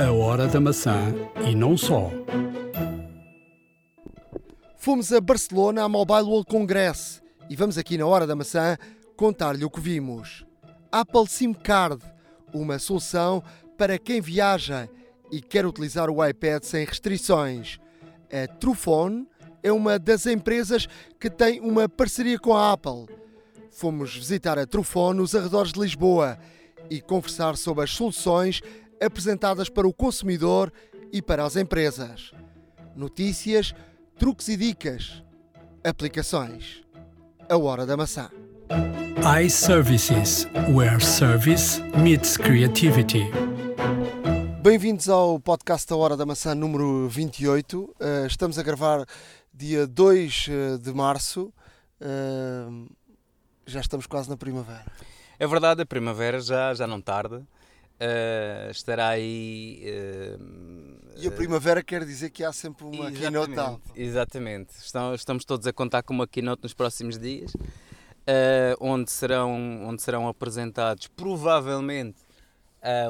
A Hora da Maçã e não só. Fomos a Barcelona à Mobile World Congress e vamos aqui na Hora da Maçã contar-lhe o que vimos. Apple SIM Card, uma solução para quem viaja e quer utilizar o iPad sem restrições. A Trufone é uma das empresas que tem uma parceria com a Apple. Fomos visitar a Trufone nos arredores de Lisboa e conversar sobre as soluções apresentadas para o consumidor e para as empresas. Notícias, truques e dicas. Aplicações. A Hora da Maçã. iServices, where service meets creativity. Bem-vindos ao podcast da Hora da Maçã número 28. Uh, estamos a gravar dia 2 eh, de março. Uh, já estamos quase na primavera. É verdade, a primavera já, já não tarda. Uh, estará aí. Uh, e a primavera quer dizer que há sempre uma keynote tal. Exatamente. Estão, estamos todos a contar com uma keynote nos próximos dias, uh, onde, serão, onde serão apresentados provavelmente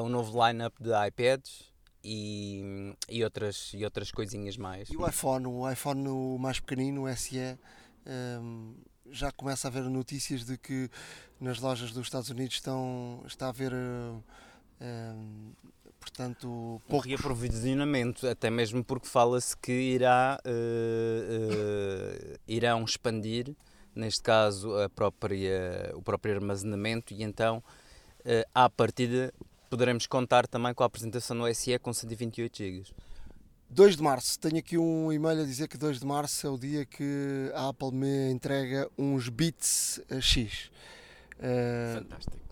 um novo line-up de iPads e, e, outras, e outras coisinhas mais. E o iPhone, o iPhone mais pequenino, o SE, um, já começa a haver notícias de que nas lojas dos Estados Unidos estão, está a haver. Uh, um, portanto, pouco reaprovisionamento, até mesmo porque fala-se que irá, uh, uh, irão expandir, neste caso, a própria, o próprio armazenamento e então, uh, à partida, poderemos contar também com a apresentação no SE com 128 GB. 2 de março, tenho aqui um e-mail a dizer que 2 de março é o dia que a Apple me entrega uns bits X. Fantástico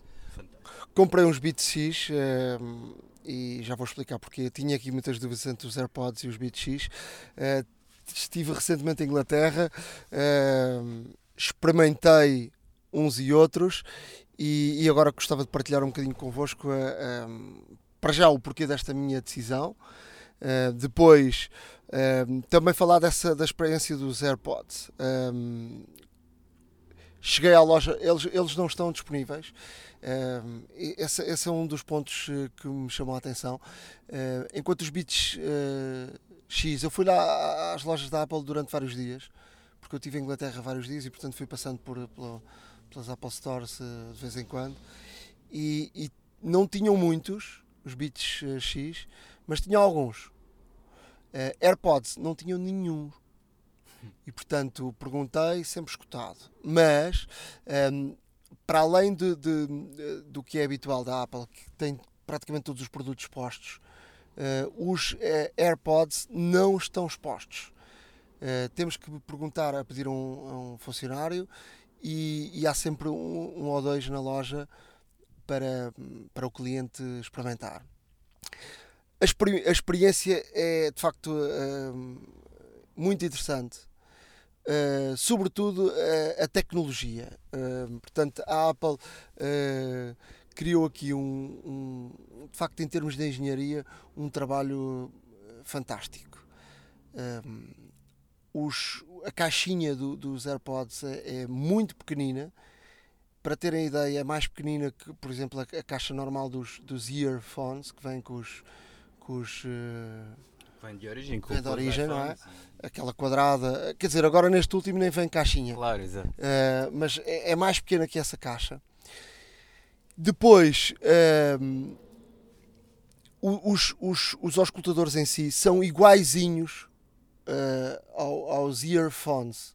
comprei uns X uh, e já vou explicar porque tinha aqui muitas dúvidas entre os AirPods e os X. Uh, estive recentemente em Inglaterra, uh, experimentei uns e outros e, e, agora gostava de partilhar um bocadinho convosco para já o porquê desta minha decisão. depois também falar dessa da experiência dos AirPods. cheguei à loja, eles, eles não estão disponíveis. Uh, esse, esse, é um dos pontos eh, que me chamou a atenção. Uh, enquanto os Beats uh, X, eu fui lá às lojas da Apple durante vários dias, porque eu estive em Inglaterra vários dias e, portanto, fui passando por, por pelas Apple Stores de vez em quando. E, e não tinham muitos, os Beats X, mas tinham alguns. AirPods não tinham nenhum. E portanto perguntei, sempre escutado. Mas um, para além de, de, de, do que é habitual da Apple, que tem praticamente todos os produtos expostos, uh, os uh, AirPods não estão expostos. Uh, temos que perguntar a pedir um, a um funcionário e, e, há sempre um, um, ou dois na loja para, para o cliente experimentar. A, experi a experiência é de facto muito interessante Uh, sobretudo uh, a tecnologia. Uh, portanto, a Apple criou aqui um, um, de facto, em termos de engenharia, um trabalho fantástico. Os, a caixinha do, dos AirPods é, é, muito pequenina. Para terem ideia, é mais pequenina que, por exemplo, a, a caixa normal dos, dos earphones, que vem com os, com os Vem de origem, vem de origem, não é? Aquela quadrada. Quer dizer, agora neste último nem vem caixinha. Claro, exato. Uh, mas é, é, mais pequena que essa caixa. Depois, uh, os, os, os auscultadores em si são iguaizinhos uh, ao, aos earphones.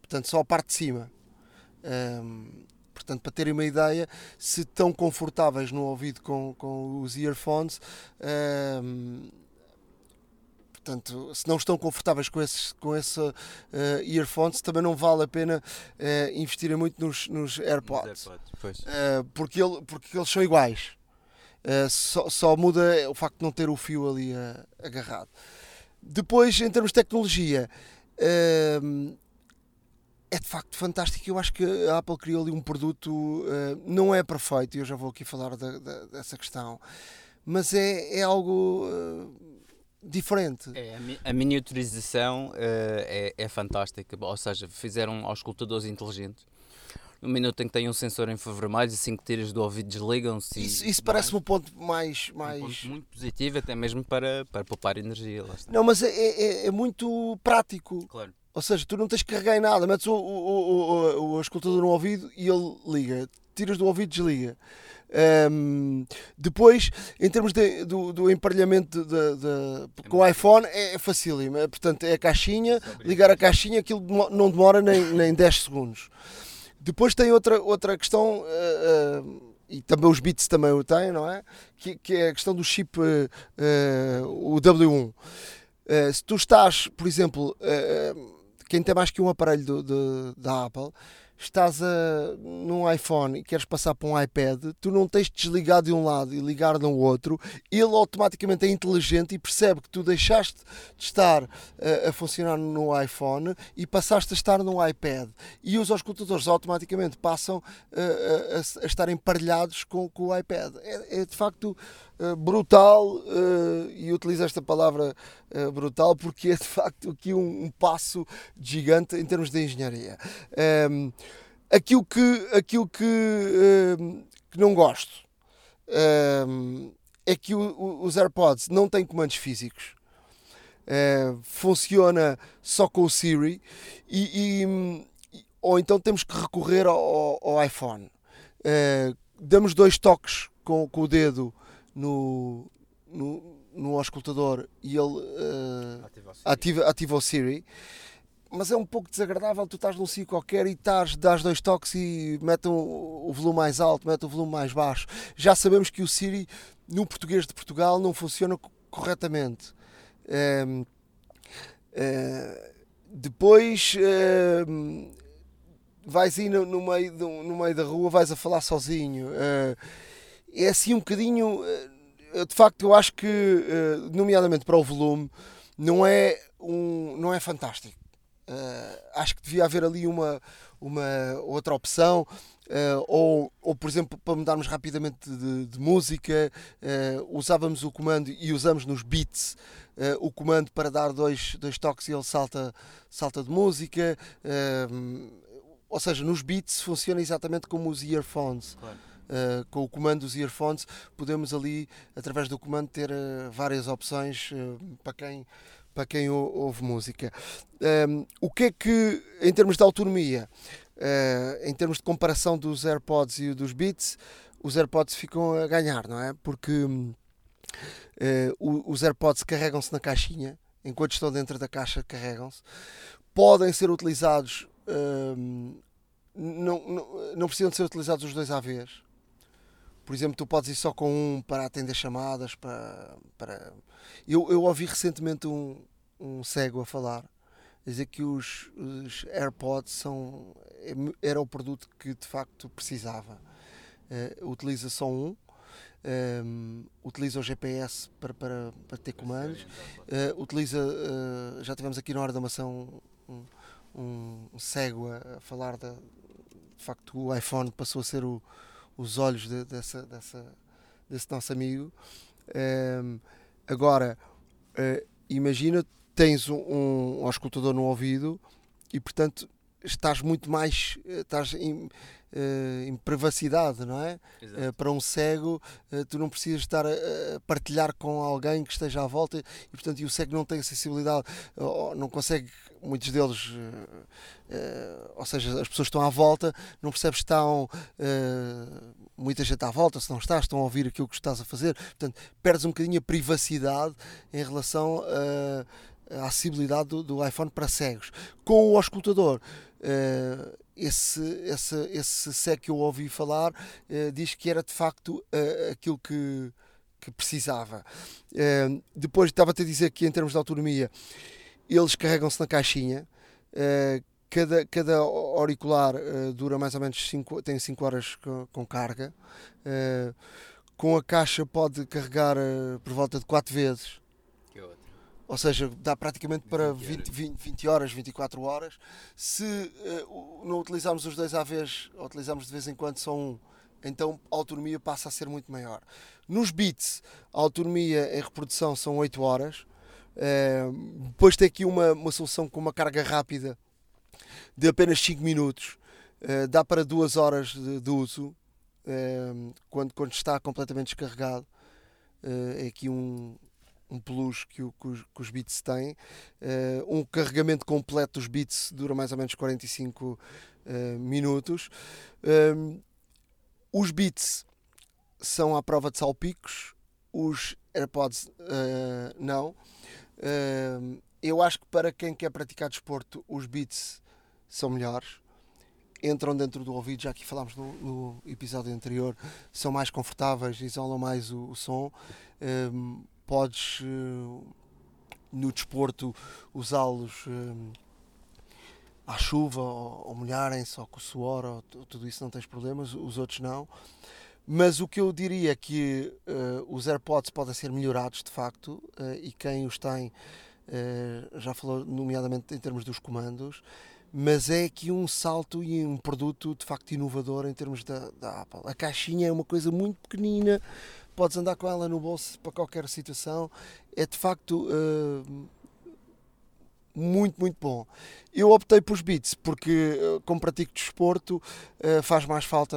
Portanto, só a parte de cima. portanto, para terem uma ideia, se estão confortáveis no ouvido com, com os earphones, Portanto, se não estão confortáveis com, esses, com esse uh, earphones, também não vale a pena uh, investirem muito nos, nos AirPods. AirPods uh, porque, ele, porque eles são iguais. Só, só, muda o facto de não ter o fio ali agarrado. Depois, em termos de tecnologia, é de facto fantástico. Eu acho que a Apple criou ali um produto, não é perfeito, e eu já vou aqui falar da, da, dessa questão, mas é, é algo diferente. É, a, miniaturização uh, é, é fantástica, ou seja, fizeram aos escultadores inteligentes. no minuto em que tem um sensor infravermelho, assim que tiras do ouvido desligam-se. Isso, isso parece-me um ponto mais. mais... Um ponto muito positivo, até mesmo para, para poupar energia. Não, mas é, é, é muito prático. Claro. Ou seja, tu não tens que carregar em nada, metes o, o, o, o, o escutador no ouvido e ele liga. Tiras do ouvido, desliga. Um, depois, em termos de, do, do emparelhamento de, de, com o iPhone, é, é facílimo. É, portanto, é a caixinha, ligar a caixinha, aquilo não demora nem, nem 10 segundos. Depois tem outra, outra questão, uh, uh, e também os bits também o têm, não é? Que, que é a questão do chip, uh, o W1. se tu estás, por exemplo, quem tem mais que um aparelho do, do, da Apple, estás a, num iPhone e queres passar para um iPad, tu não tens de desligar de um lado e ligar no outro, ele automaticamente é inteligente e percebe que tu deixaste de estar a, a funcionar no iPhone e passaste a estar no iPad. E os auscultadores automaticamente passam a, a, a estar emparelhados com, com o iPad. É, é de facto brutal uh, e utilizo esta palavra uh, brutal porque é de facto aqui um, um passo gigante em termos de engenharia. Um, ehm, aquilo que, aquilo que, uh, que não gosto uh, é que o, o, os AirPods não têm comandos físicos. Funciona só com o Siri e, e, ou então temos que recorrer ao, ao iPhone. damos dois toques com, com o dedo no, no, no auscultador e ele ativa, o ativa, ativa o Siri mas é um pouco desagradável. Tu estás num sítio qualquer e estás, dás dois toques e mete o, o volume mais alto, mete o volume mais baixo. Já sabemos que o Siri no português de Portugal não funciona corretamente. Um, uh, depois uh, vais ir no, no, meio no meio da rua, vais a falar sozinho. É assim um bocadinho. de facto, eu acho que, nomeadamente para o volume, não é, um, não é fantástico. Uh, acho que devia haver ali uma, uma outra opção. Uh, ou, ou, por exemplo, para mudarmos rapidamente de, de música, uh, usávamos o comando e usamos nos beats o comando para dar dois, dois toques e ele salta, salta de música. ou seja, nos beats funciona exatamente como os earphones. Claro. Uh, com o comando dos earphones, podemos ali, através do comando, ter uh, várias opções uh, para quem para quem ouve música. Um, o que é que, em termos de autonomia, em termos de comparação dos AirPods e dos Beats, os AirPods ficam a ganhar, não é? Porque os AirPods carregam-se na caixinha, enquanto estão dentro da caixa, carregam-se. Podem ser utilizados, um, não, não, não precisam de ser utilizados os dois à vez. Por exemplo, tu podes ir só com um para atender chamadas, para, para eu, eu ouvi recentemente um, um cego a falar, a dizer que os, os AirPods são, era o produto que de facto precisava. Uh, utiliza só um, um, ehm, utiliza o GPS para, para, para ter comandos, uh, utiliza, uh, já tivemos aqui na hora da maçã um, um, um cego a, a falar da, de facto o iPhone passou a ser o, os olhos de, dessa, dessa, desse nosso amigo. Um, ehm, Agora, uh, imagina, tens um, um auscultador no ouvido e, portanto, estás muito mais. Eh, estás em, uh, em privacidade, não é? Uh, para um cego, tu não precisas estar a, a, partilhar com alguém que esteja à volta e, portanto, e o cego não tem acessibilidade, não consegue, muitos deles, ou seja, as pessoas estão à volta, não percebes que estão muita gente à volta, se não estás, estão a ouvir aquilo que estás a fazer, portanto, perdes um bocadinho a privacidade em relação a, a acessibilidade do, do iPhone para cegos. Com o auscultador, uh, esse, esse, esse cego que eu ouvi falar uh, diz que era de facto uh, aquilo que, que precisava. depois estava-te a dizer que em termos de autonomia, eles carregam-se na caixinha. Cada, cada auricular dura mais ou menos 5 tem 5 horas com, com carga. Com a caixa pode carregar por volta de 4 vezes. Ou seja, dá praticamente para 20, 20, 20 horas, 24 horas. Se não utilizarmos os dois à vez, ou utilizarmos de vez em quando só um, então a autonomia passa a ser muito maior. Nos bits, a autonomia em reprodução são 8 horas. depois tem aqui uma, uma solução com uma carga rápida de apenas 5 minutos. Uh, dá para duas horas de, de uso uh, quando, quando está completamente descarregado. Uh, é aqui um, um plus que, o, que, os, que os Beats têm. um carregamento completo dos Beats dura mais ou menos 45 minutos. os Beats são à prova de salpicos, os AirPods não. eu acho que para quem quer praticar desporto, os Beats são melhores entram dentro do ouvido, já que falámos no, no, episódio anterior, são mais confortáveis, isolam mais o, o som. Um, podes, uh, no desporto, usá-los um, à chuva ou, molharem-se, ou com o suor, ou tudo isso não tens problemas, os outros não. Mas o que eu diria é que uh, os AirPods podem ser melhorados de facto, uh, e quem os tem já falou, nomeadamente em termos dos comandos mas é aqui um salto e um produto de facto inovador em termos da, da Apple. A caixinha é uma coisa muito pequenina, podes andar com ela no bolso para qualquer situação, é de facto uh, muito, muito bom. Eu optei pelos Beats porque, uh, como pratico desporto, uh, faz mais falta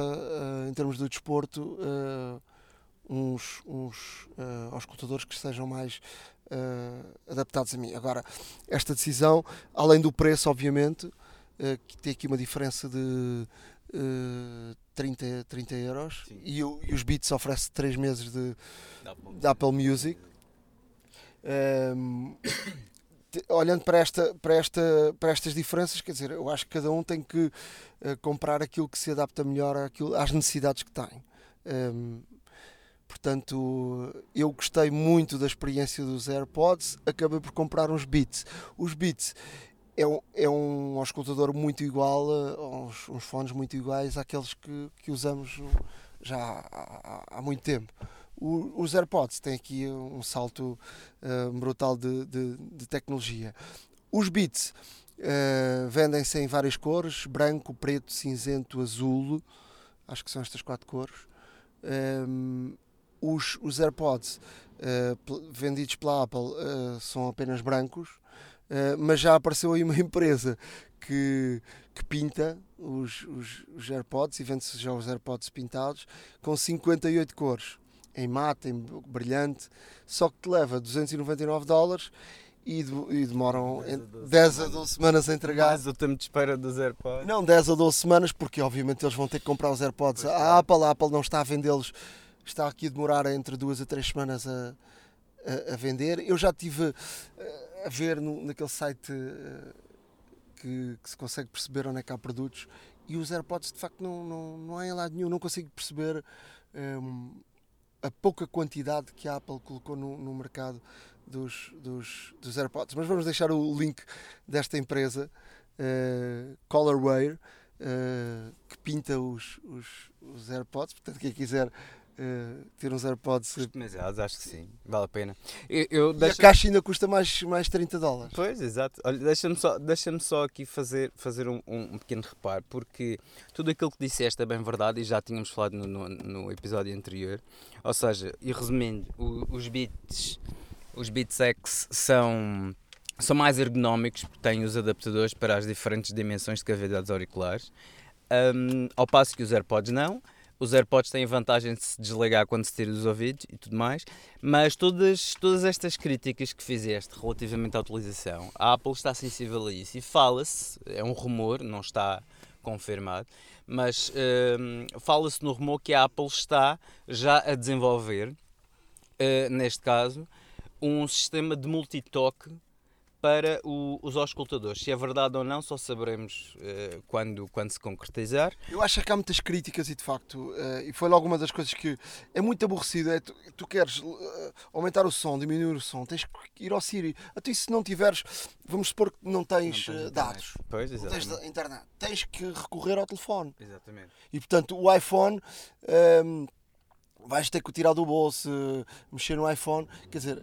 em termos do desporto uns, uns uh, auscultadores que sejam mais adaptados a mim. Agora, esta decisão, além do preço, obviamente, eh, que tem aqui uma diferença de uh, 30, 30 euros e, e, os Beats oferece 3 meses de, de Apple Music. Um, ehm, olhando para, esta, para, esta, para estas diferenças, quer dizer, eu acho que cada um tem que uh, comprar aquilo que se adapta melhor àquilo, às necessidades que tem. Um, ehm, portanto, eu gostei muito da experiência dos AirPods, acabei por comprar uns Beats. Os Beats é um, é um auscultador muito igual, uns, uns fones muito iguais àqueles que, que usamos já há, há muito tempo. O, os AirPods têm aqui um salto uh, brutal de, de, de, tecnologia. Os Beats uh, vendem-se em várias cores: branco, preto, cinzento, azul. Acho que são estas quatro cores. Um, os, os AirPods uh, vendidos pela Apple são apenas brancos mas já apareceu aí uma empresa que, que pinta os, os, os AirPods e vende-se já os AirPods pintados com 58 cores, em mate, em brilhante, só que te leva 299 dólares e, demoram 10 a 12, 10 a 12 semanas a entregar. Mais o tempo de espera dos AirPods? Não, 10 a 12 semanas, porque obviamente eles vão ter que comprar os AirPods. A Apple, a Apple não está a vendê-los, está aqui a demorar entre 2 a 3 semanas a, a, a vender. Eu já tive. A ver no, naquele site uh, que, que, se consegue perceber onde é que há produtos e os AirPods de facto não, não, não há em lado nenhum, não consigo perceber um, a pouca quantidade que a Apple colocou no, no mercado dos, dos, dos, AirPods. Mas vamos deixar o link desta empresa, uh, Colorware, uh, que pinta os, os, os AirPods. Portanto, quem quiser uh, ter uns AirPods customizados, acho que sim, vale a pena. Eu, eu deixa... a caixa ainda custa mais, mais 30 dólares. Pois, exato. Olha, deixa-me só, deixa só aqui fazer, fazer um, um, pequeno reparo, porque tudo aquilo que disseste é bem verdade e já tínhamos falado no, no, no episódio anterior. Ou seja, e resumindo, o, os Beats, os Beats X são são mais ergonómicos porque têm os adaptadores para as diferentes dimensões de cavidades auriculares, um, ao passo que os AirPods não. Os AirPods têm a vantagem de se desligar quando se tira dos ouvidos e tudo mais, mas todas, todas estas críticas que fizeste relativamente à utilização, a Apple está sensível a isso e fala-se, é um rumor, não está confirmado, mas uh, fala-se no rumor que a Apple está já a desenvolver, uh, neste caso, um sistema de multitoque para o, os auscultadores. Se é verdade ou não, só saberemos uh, quando, quando se concretizar. Eu acho que há muitas críticas e de facto, uh, e foi logo uma das coisas que é muito aborrecido, é tu, tu queres uh, aumentar o som, diminuir o som, tens que ir ao Siri. Até se não tiveres, vamos supor que não tens, não tens dados, pois, não tens internet, tens que recorrer ao telefone. Exatamente. E portanto o iPhone... Um, ehm, vais ter que tirar do bolso, mexer no iPhone, quer dizer,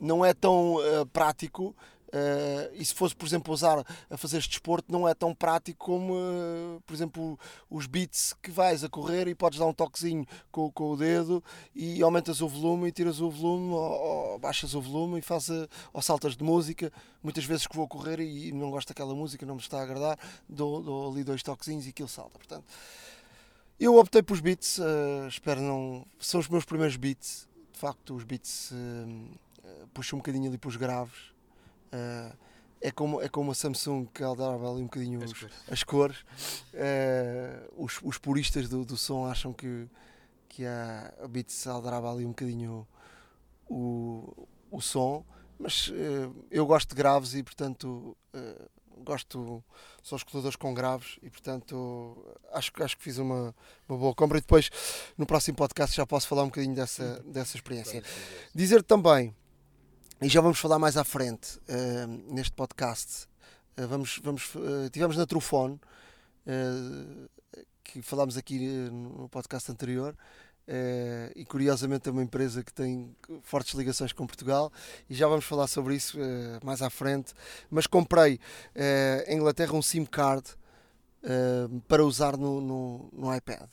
não é tão prático Uh, e se fosse, por exemplo, usar a fazer este desporto, não é tão prático como, uh, por exemplo, os beats que vais a correr e podes dar um toquezinho com, com o dedo e aumentas o volume e tiras o volume ou, ou baixas o volume e fazes, ou saltas de música. Muitas vezes que vou correr e não gosto daquela música, não me está a agradar, dou, dou ali dois toquezinhos e aquilo salta. Portanto, eu optei pelos beats, uh, espero não. São os meus primeiros beats. De facto, os beats puxam um bocadinho ali para os graves Uh, é como, é como a Samsung que alterava ali um bocadinho as cores. As cores. Uh, os, os puristas do, do som acham que, que a, a Beats alterava ali um bocadinho o, o som, mas uh, eu gosto de graves e portanto gosto, sou escutadores com graves e portanto acho, acho que fiz uma, uma boa compra e depois no próximo podcast já posso falar um bocadinho dessa, dessa experiência. Dizer também e já vamos falar mais à frente uh, neste podcast. Uh, vamos, vamos, uh, tivemos na Trufone, que falámos aqui no podcast anterior, e curiosamente é uma empresa que tem fortes ligações com Portugal, e já vamos falar sobre isso mais à frente. Mas comprei em Inglaterra um SIM card para usar no, no, no iPad.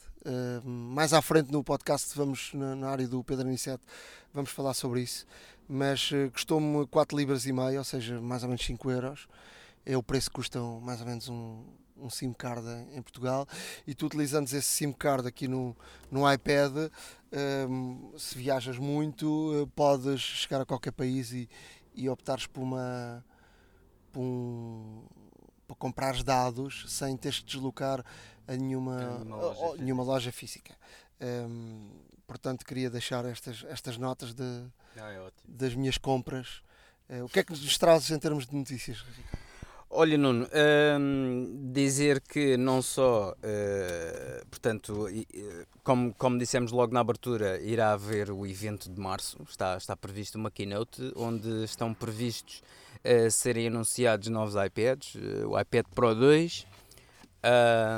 Mais à frente no podcast, vamos na, na área do Pedro Aniceto, vamos falar sobre isso mas uh, custou-me 4 libras e meia, ou seja, mais ou menos 5 euros. É o preço que custa mais ou menos um, um SIM card em Portugal e tu utilizando esse SIM card aqui no, no iPad, ehm, se viajas muito, uh, podes chegar a qualquer país e, e optares por uma por, um, comprares dados sem teres de deslocar a nenhuma, loja, nenhuma loja física. Um, portanto, queria deixar estas, estas notas de, ah, é das minhas compras. Uh, o que é que nos trazes em termos de notícias, Olha, Nuno, hum, dizer que não só, uh, portanto, uh, como, como dissemos logo na abertura, irá haver o evento de março, está, está previsto uma keynote onde estão previstos uh, serem anunciados novos iPads, o iPad Pro 2,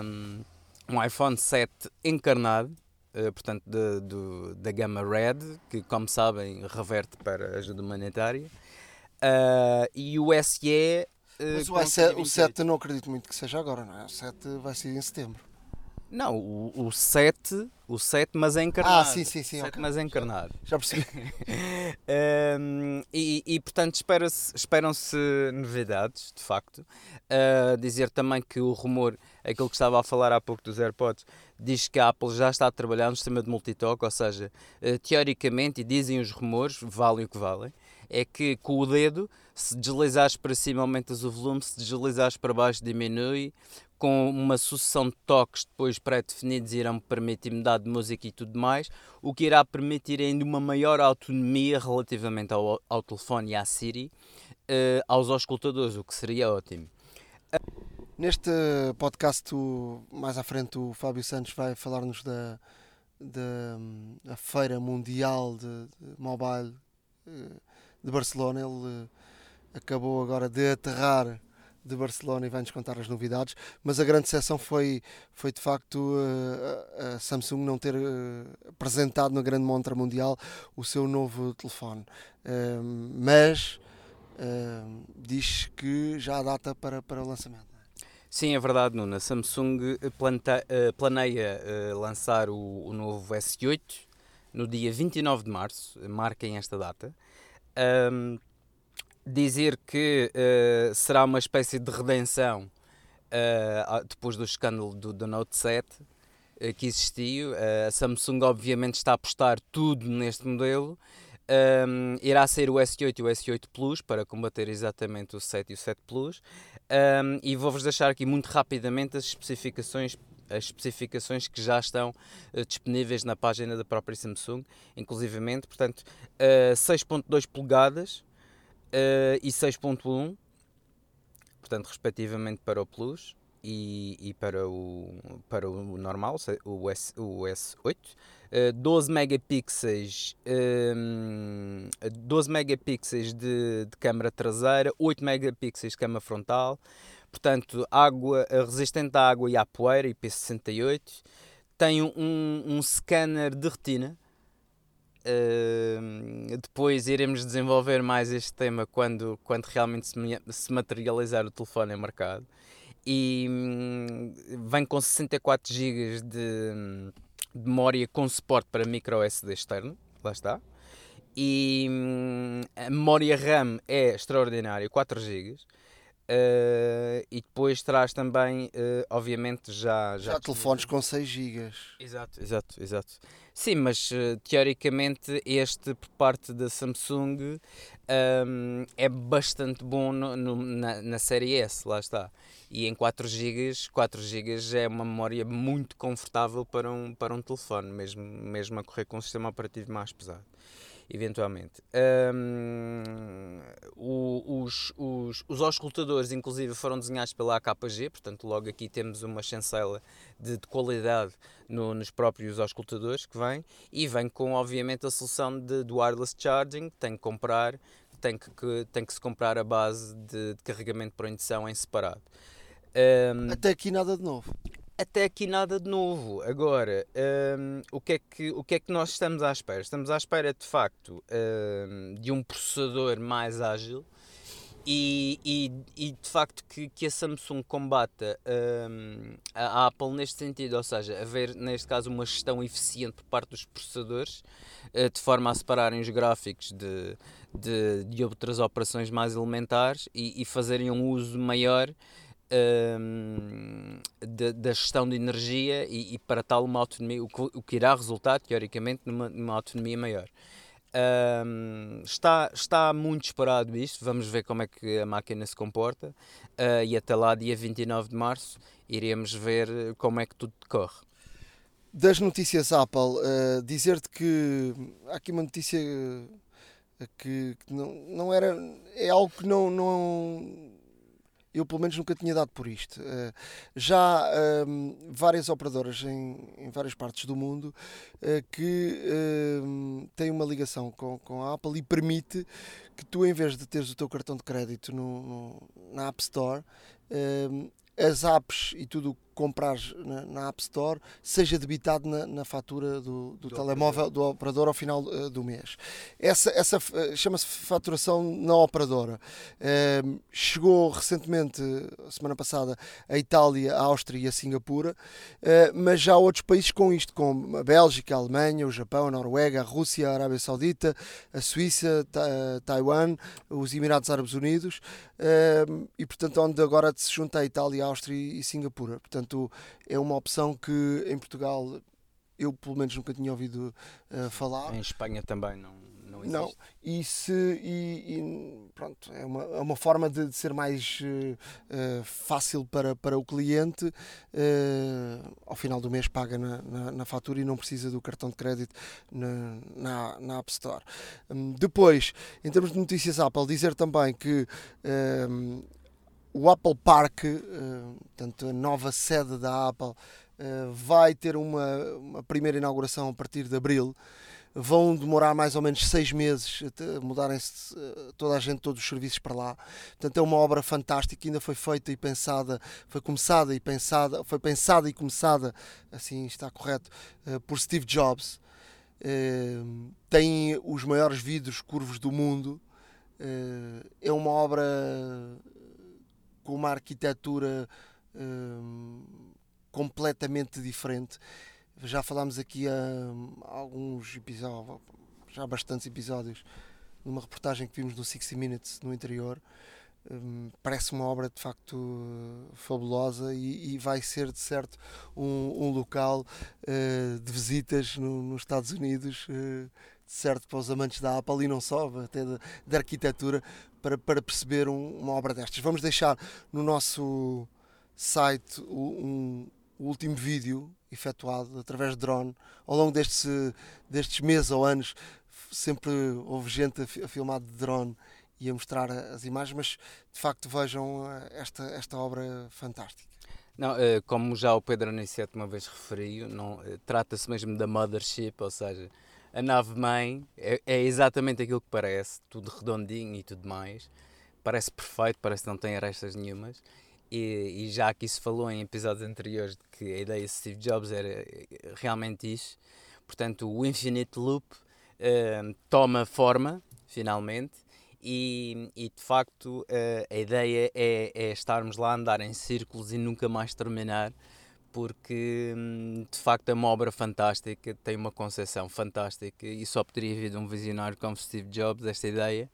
um, um iPhone 7 encarnado, Uh, portanto, de, de, da gama Red, que, como sabem, reverte para ajuda humanitária, uh, e o SE. Uh, Mas o, S, o 7 não acredito muito que seja agora, não é? O 7 vai ser em setembro. Não, o, o 7, o 7, mas é encarnado. Ah, sim, sim, sim. 7, okay. mas é encarnado. Já, já percebi. um, e, e, portanto, esperam-se novidades, de facto. Uh, dizer também que o rumor, aquilo que estava a falar há pouco dos AirPods, diz que a Apple já está a trabalhar no sistema de multitalk, ou seja, uh, teoricamente, e dizem os rumores, valem o que valem, é que com o dedo, se deslizares para cima aumentas o volume, se deslizares para baixo diminui, com uma sucessão de toques depois pré-definidos irão permitir mudar de música e tudo mais, o que irá permitir ainda uma maior autonomia relativamente ao, ao telefone e à Siri, uh, aos auscultadores, o que seria ótimo. Neste podcast, mais à frente, o Fábio Santos vai falar-nos da, da, da, Feira Mundial de, de Mobile eh, de Barcelona. Ele eh, acabou agora de aterrar de Barcelona e vai-nos contar as novidades, mas a grande seção foi, foi de facto eh, a, Samsung não ter apresentado na grande montra mundial o seu novo telefone. Mas diz que já há data para, para o lançamento. Sim, é verdade, Nuno. A Samsung planta, planeia lançar o, o, novo S8 no dia 29 de março, marquem esta data. Um, dizer que uh, será uma espécie de redenção depois do escândalo do, do Note 7 uh, que existiu. a Samsung, obviamente, está a apostar tudo neste modelo. Um, irá ser o S8 e o S8 Plus para combater exatamente o 7 e o 7 Plus. Um, e vou-vos deixar aqui muito rapidamente as especificações as especificações que já estão uh, disponíveis na página da própria Samsung, inclusivamente, portanto, uh, 6.2 polegadas, uh, e 6.1, portanto, respectivamente para o Plus e, e para, o, para o normal, o, S, o S8. Uh, 12 megapixels, um, 12 megapixels de, de câmara traseira, 8 megapixels de câmara frontal, portanto, água, resistente à água e à poeira, IP68. Tem um, um scanner de retina, depois iremos desenvolver mais este tema quando, quando realmente se, se materializar o telefone em mercado. E hum, vem com 64 GB de, de memória com suporte para micro SD externo, lá está. E hum, a memória RAM é extraordinária, 4 GB. Uh, e depois traz também, uh, obviamente, já. Já, já telefones com 6 GB. Exato, exato, exato. Sim, mas uh, teoricamente este por parte da Samsung um, é bastante bom no, no, na, na série S, lá está. E em 4 GB, 4 GB é uma memória muito confortável para um, para um telefone, mesmo, mesmo a correr com um sistema operativo mais pesado eventualmente. Um, os, os, os auscultadores, inclusive, foram desenhados pela AKG, portanto, logo aqui temos uma chancela de, de qualidade no, nos próprios auscultadores que vem e vem com, obviamente, a solução de, wireless charging, tem que comprar, tem que, que, tem que se comprar a base de, de carregamento por indução em separado. Um, Até aqui nada de novo até aqui nada de novo. Agora, um, o, que é que, o que é que nós estamos à espera? Estamos à espera, de facto, um, de um processador mais ágil e, e, e, de facto que, que a Samsung combata um, a Apple neste sentido, ou seja, haver neste caso uma gestão eficiente por parte dos processadores, uh, de forma a separarem os gráficos de, de, de outras operações mais elementares e, e fazerem um uso maior um, da, gestão de energia e, e, para tal uma autonomia, o que, o que irá resultar, teoricamente, numa, numa autonomia maior. Um, está, está muito esperado isto, vamos ver como é que a máquina se comporta uh, e até lá, dia 29 de março, iremos ver como é que tudo decorre. Das notícias Apple, uh, dizer-te que há aqui uma notícia que, que, não, não era. é algo que não, não eu pelo menos nunca tinha dado por isto. Uh, já uh, várias operadoras em, em, várias partes do mundo uh, que uh, têm uma ligação com, com a Apple e permite que tu, em vez de teres o teu cartão de crédito no, no na App Store, as apps e tudo comprares na, na, App Store seja debitado na, na fatura do, do, do telemóvel operador. do operador ao final uh, do mês. Essa, essa uh, chama-se faturação na operadora. Uh, chegou recentemente, semana passada, a Itália, a Áustria e a Singapura, mas já há outros países com isto, como a Bélgica, a Alemanha, o Japão, a Noruega, a Rússia, a Arábia Saudita, a Suíça, ta Taiwan, os Emirados Árabes Unidos, e portanto onde agora se junta a Itália, a Áustria e Singapura. Portanto, Portanto, é uma opção que em Portugal eu pelo menos nunca tinha ouvido uh, falar. Em Espanha também não, não existe. Não, e, se, e, e pronto, é uma, é uma forma de, de ser mais uh, uh, fácil para, para o cliente. ao final do mês paga na, na, na, fatura e não precisa do cartão de crédito na, na, na App Store. Um, depois, em termos de notícias Apple, dizer também que o Apple Park, uh, portanto, a nova sede da Apple, uh, vai ter uma, uma, primeira inauguração a partir de abril. Vão demorar mais ou menos seis meses a mudarem-se uh, toda a gente, todos os serviços para lá. Portanto, é uma obra fantástica, ainda foi feita e pensada, foi começada e pensada, foi pensada e começada, assim está correto, por Steve Jobs. tem os maiores vidros curvos do mundo. é uma obra com uma arquitetura hum, completamente diferente. Já falámos aqui há, alguns episódios, já há bastantes episódios, numa reportagem que vimos no 60 Minutes no interior. Um, parece uma obra de facto fabulosa e, e vai ser de certo um, um local uh, de visitas no, nos Estados Unidos uh, certo para os amantes da Apple e não só, até da arquitetura, para, para perceber um, uma obra destas. Vamos deixar no nosso site um, o último vídeo efetuado através de drone ao longo destes, meses ou anos. Sempre houve gente a, filmar de drone e a mostrar as imagens, mas de facto vejam eh, esta, esta obra fantástica. Não, eh, como já o Pedro Aniceto uma vez referiu, eh, trata-se mesmo da mothership, ou seja, a nave mãe é, é, exatamente aquilo que parece, tudo redondinho e tudo mais. Parece perfeito, parece que não tem arestas nenhumas. E, e, já aqui se falou em episódios anteriores de que a ideia de Steve Jobs era realmente isso. Portanto, o Infinite Loop uh, toma forma, finalmente, e, e de facto uh, a ideia é, é, estarmos lá a andar em círculos e nunca mais terminar, porque hum, de facto é uma obra fantástica, tem uma concepção fantástica e só poderia vir de um visionário como Steve Jobs esta ideia.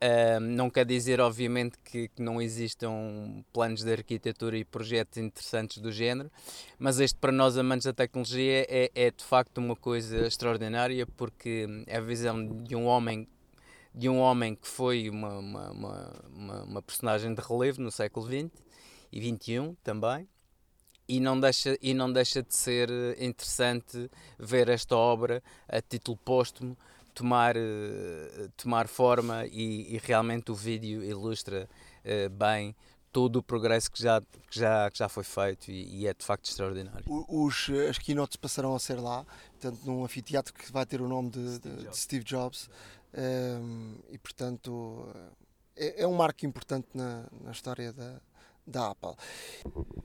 Uh, não quer dizer, obviamente, que, que, não existam planos de arquitetura e projetos interessantes do género, mas este, para nós amantes da tecnologia, é, é de facto uma coisa extraordinária porque é a visão de um homem de um homem que foi uma, uma, uma, uma personagem de relevo no século XX e XXI também, e não deixa e não deixa de ser interessante ver esta obra a título póstumo tomar, uh, tomar forma e, e, realmente o vídeo ilustra uh, bem todo o progresso que já, que já, que já foi feito e, e é de facto extraordinário. Os, as keynotes passarão a ser lá, portanto, num anfiteatro que vai ter o nome de Steve de, Jobs, de Steve Jobs um, ehm, e portanto é, é, um marco importante na, na história da, da Apple.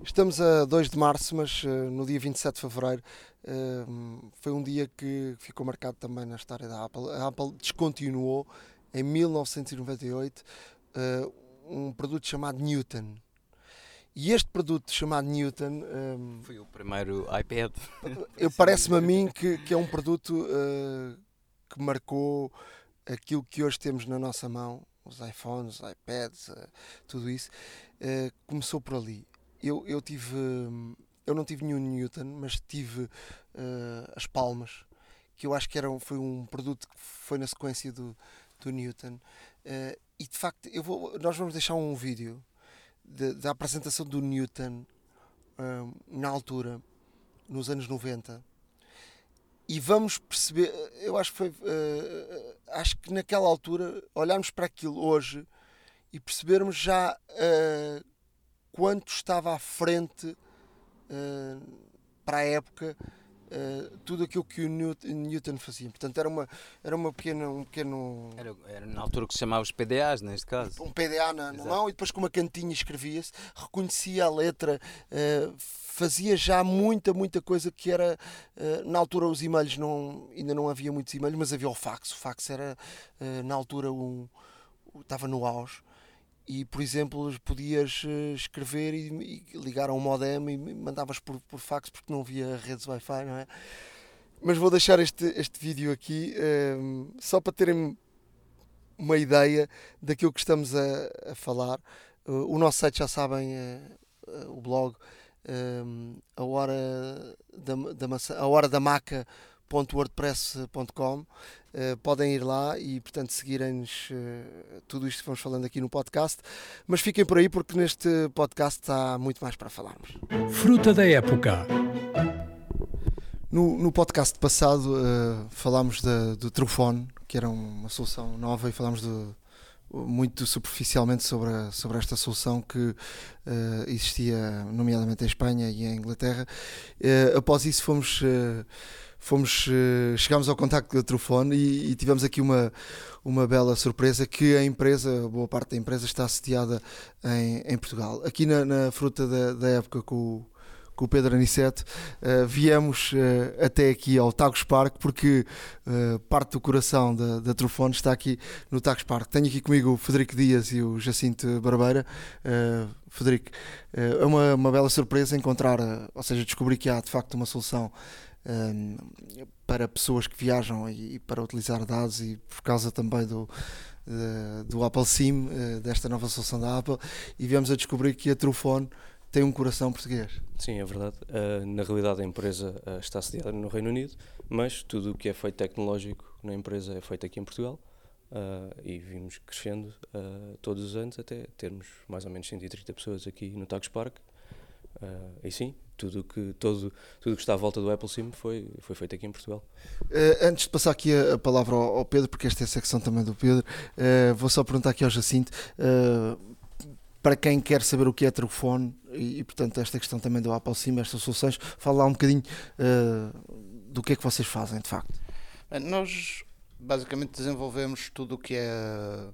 Estamos a 2 de março, mas uh, no dia 27 de fevereiro uh, foi um dia que ficou marcado também na história da Apple. A Apple descontinuou em 1998 uh, eh, um produto chamado Newton. E este produto chamado Newton. Um, foi o primeiro iPad. Parece-me a mim que, que, é um produto que marcou aquilo que hoje temos na nossa mão os iPhones, os iPads, tudo isso, uh, começou por ali. Eu, eu tive, eu não tive nenhum Newton, mas tive uh, as palmas, que eu acho que era, foi um produto que foi na sequência do, do Newton. e de facto, eu vou, nós vamos deixar um vídeo de, da apresentação do Newton na altura, nos anos 90 e vamos perceber, eu acho que foi, uh, acho que naquela altura, olharmos para aquilo hoje e percebermos já uh, quanto estava à frente uh, para a época uh, tudo aquilo que o Newton fazia. Portanto, era, uma, era uma pequena, um pequeno. Era, era na altura que se chamava os PDAs, neste caso. Um PDA na, na mão e depois com uma cantinha escrevia-se, reconhecia a letra, fazia já muita, muita coisa que era. Na altura, os e-mails não, ainda não havia muitos e-mails, mas havia o fax. O fax era, na altura, um, estava no auge e por exemplo podias eh, escrever e, e ligar a um modem e mandavas por, por fax porque não havia redes Wi-Fi, não é? Mas vou deixar este, este vídeo aqui um, ehm, só para terem uma ideia daquilo que estamos a, a falar. Uh, o nosso site já sabem, uh, o blog, ehm, a hora da, da maçã, a hora da maca wordpress.com uh, podem ir lá e portanto seguirem-nos uh, tudo isto que vamos falando aqui no podcast. Mas fiquem por aí porque neste podcast há muito mais para falarmos. Fruta da época. No, no podcast passado uh, falámos da, do Trufone que era uma solução nova e falámos do, muito superficialmente sobre, a, sobre esta solução que uh, existia, nomeadamente em Espanha e em Inglaterra. Uh, após isso, fomos fomos, uh, chegámos ao contacto da Trufone e, e, tivemos aqui uma, uma bela surpresa que a empresa, boa parte da empresa está sediada em, em Portugal. Aqui na, na fruta da, da, época com com o Pedro Aniceto, uh, viemos uh, até aqui ao Tagus Park porque parte do coração da, da Trufone está aqui no Tagus Park. Tenho aqui comigo o Federico Dias e o Jacinto Barbeira. Federico, é uma, uma bela surpresa encontrar, ou seja, descobrir que há de facto uma solução um, para pessoas que viajam e, e, para utilizar dados e por causa também do, uh, do Apple SIM, uh, desta nova solução da Apple, e viemos a descobrir que a Trufone tem um coração português. Sim, é verdade. Uh, na realidade, a empresa está sediada no Reino Unido, mas tudo o que é feito tecnológico na empresa é feito aqui em Portugal. e vimos crescendo todos os anos até termos mais ou menos 130 pessoas aqui no Tagus Park. e sim, tudo que, todo, tudo que está à volta do Apple Sim foi, foi feito aqui em Portugal. Uh, antes de passar aqui a, a palavra ao, ao, Pedro, porque esta é a secção também do Pedro, uh, vou só perguntar aqui ao Jacinto. Uh, para quem quer saber o que é Trufone e, e, portanto, esta questão também do Apple Sim, estas soluções, fala lá um bocadinho do que é que vocês fazem, de facto. Nós basicamente desenvolvemos tudo o que é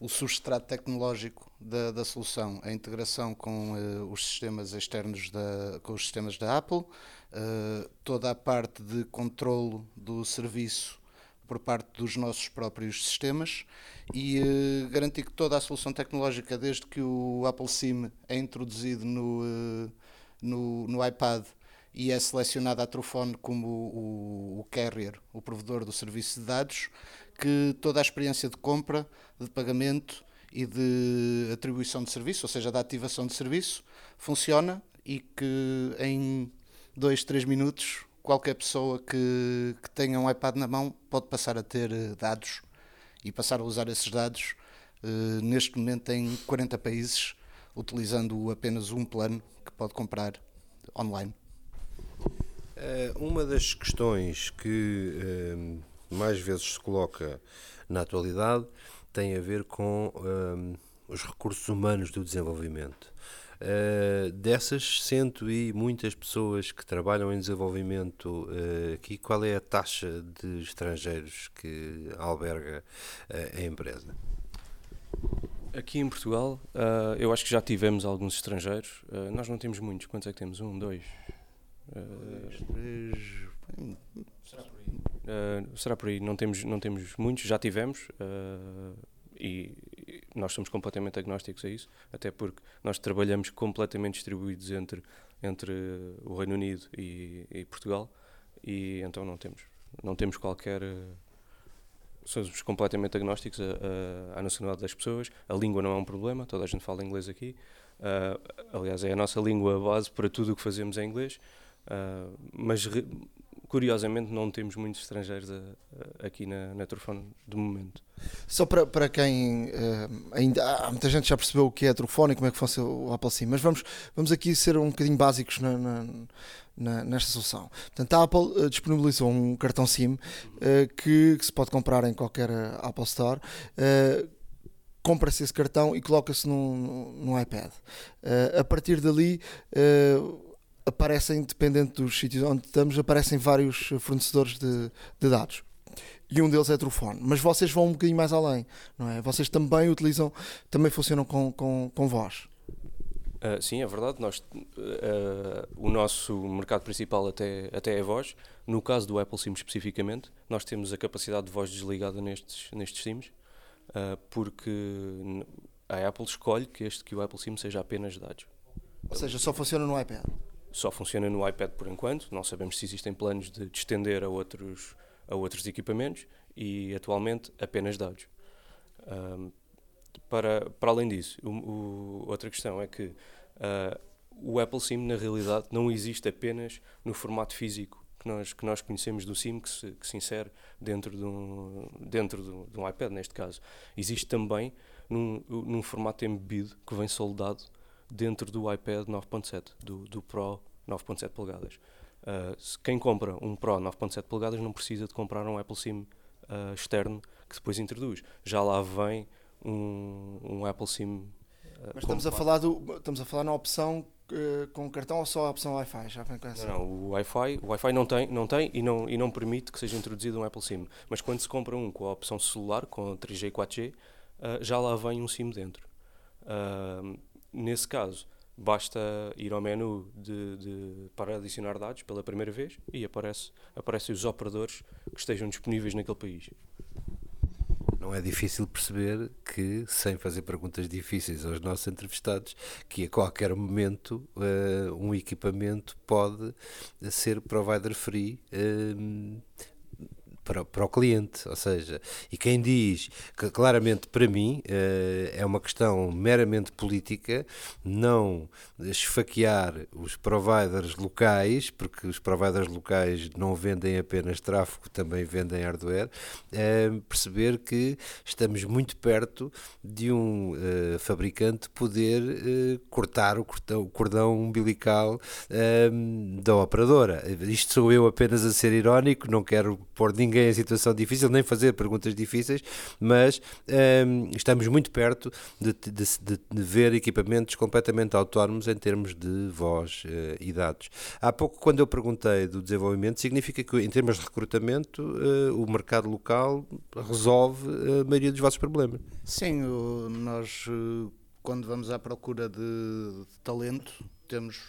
o substrato tecnológico da, da solução, a integração com uh, os sistemas externos da, com os sistemas da Apple, uh, toda a parte de controlo do serviço por parte dos nossos próprios sistemas e uh, garantir que toda a solução tecnológica, desde que o Apple SIM é introduzido no, no, no, iPad e é selecionado a Trufone como o, o, carrier, o provedor do serviço de dados, que toda a experiência de compra, de pagamento e de atribuição de serviço, ou seja, da ativação de serviço, funciona e que em 2, 3 minutos qualquer pessoa que, que tenha um iPad na mão pode passar a ter eh, dados e passar a usar esses dados uh, neste momento em 40 países, utilizando apenas um plano que pode comprar online. Uh, uma das questões que uh, mais vezes se coloca na atualidade tem a ver com os recursos humanos do desenvolvimento. Uh, dessas cento e muitas pessoas que trabalham em desenvolvimento uh, aqui, qual é a taxa de estrangeiros que alberga uh, a empresa? Aqui em Portugal, eu acho que já tivemos alguns estrangeiros. nós não temos muitos. Quantos é que temos? Um, dois? três. Será por aí? será por aí? Não temos, não temos muitos. Já tivemos. e nós somos completamente agnósticos a isso, até porque nós trabalhamos completamente distribuídos entre, entre o Reino Unido e, e Portugal e então não temos, não temos qualquer. Somos completamente agnósticos à nacionalidade das pessoas. A língua não é um problema, toda a gente fala inglês aqui. Uh, aliás, é a nossa língua base para tudo o que fazemos em inglês. Uh, mas curiosamente não temos muitos estrangeiros a, a, aqui na, na Trufone de momento. Só para, para quem uh, ainda há muita gente já percebeu o que é a Trufone e como é que funciona o Apple SIM, mas vamos, vamos aqui ser um bocadinho básicos na, na, na nesta solução. Portanto, a Apple uh, disponibilizou um cartão SIM uh, que, que, se pode comprar em qualquer Apple Store compra-se esse cartão e coloca-se no, no, iPad. Uh, a partir dali, uh, aparecem, dependendo dos sítios onde estamos, aparecem vários fornecedores de, de dados. E um deles é Trufone. Mas vocês vão um bocadinho mais além, não é? Vocês também utilizam, também funcionam com, com, com voz. Uh, sim, é verdade. Nós, uh, o nosso mercado principal até, até é voz. No caso do Apple SIM especificamente, nós temos a capacidade de voz desligada nestes, nestes SIMs, uh, porque a Apple escolhe que, este, que o Apple SIM seja apenas dados. Ou seja, só funciona no iPad só funciona no iPad por enquanto. Não sabemos se existem planos de, de estender a outros, a outros equipamentos e atualmente apenas dados. Um, para, para além disso, o, o, outra questão é que uh, o Apple SIM na realidade não existe apenas no formato físico que nós, que nós conhecemos do SIM que se, que se insere dentro de um, dentro de um, de um iPad, neste caso. Existe também num, num formato embebido que vem soldado dentro do iPad 9.7, do, do Pro 9.7 polegadas. Uh, quem compra um Pro 9.7 polegadas não precisa de comprar um Apple SIM uh, externo que depois introduz. Já lá vem um, um Apple SIM. Uh, Mas estamos a, falar do, estamos a falar na opção com cartão ou só a opção Wi-Fi? Já vem com essa? Não, o Wi-Fi, o Wi-Fi não tem, não tem e, não, e não permite que seja introduzido um Apple SIM. Mas quando se compra um com a opção celular, com 3G e 4G, já lá vem um SIM dentro. Nesse caso, basta ir ao menu de, de, para adicionar dados pela primeira vez e aparece, aparecem os operadores que estejam disponíveis naquele país. Não é difícil perceber que, sem fazer perguntas difíceis aos nossos entrevistados, que a qualquer momento uh, um equipamento pode ser provider free uh, para, para o cliente. Ou seja, e quem diz que claramente para mim uh, é uma questão meramente política, não esfaquear os providers locais, porque os providers locais não vendem apenas tráfego, também vendem hardware, uh, perceber que estamos muito perto de um uh, fabricante poder cortar o cordão, o cordão umbilical da operadora. Isto sou eu apenas a ser irónico, não quero pôr ninguém ninguém em situação difícil, nem fazer perguntas difíceis, mas um, estamos muito perto de, de, de, de, ver equipamentos completamente autónomos em termos de voz uh, e dados. Há pouco, quando eu perguntei do desenvolvimento, significa que, em termos de recrutamento, uh, o mercado local resolve a maioria dos vossos problemas. Sim, nós, eh, quando vamos à procura de, de talento, temos,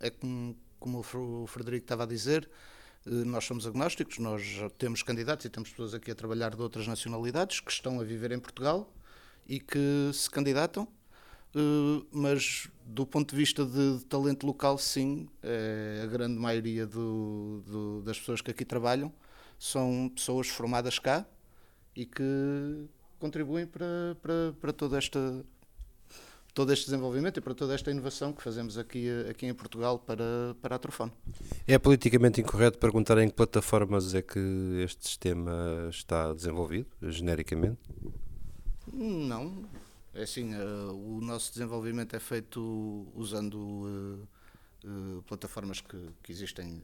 é como, como o Frederico estava a dizer, nós somos agnósticos, nós temos candidatos e temos pessoas aqui a trabalhar de outras nacionalidades que estão a viver em Portugal e que se candidatam, mas do ponto de vista de, talento local, sim, é a grande maioria do, do, das pessoas que aqui trabalham são pessoas formadas cá e que contribuem para, para, para toda esta todo este desenvolvimento e para toda esta inovação que fazemos aqui, aqui em Portugal para, para a Trofone. É politicamente incorreto perguntar em que plataformas é que este sistema está desenvolvido, genericamente? Não. É assim, uh, o nosso desenvolvimento é feito usando uh, uh, plataformas que, que existem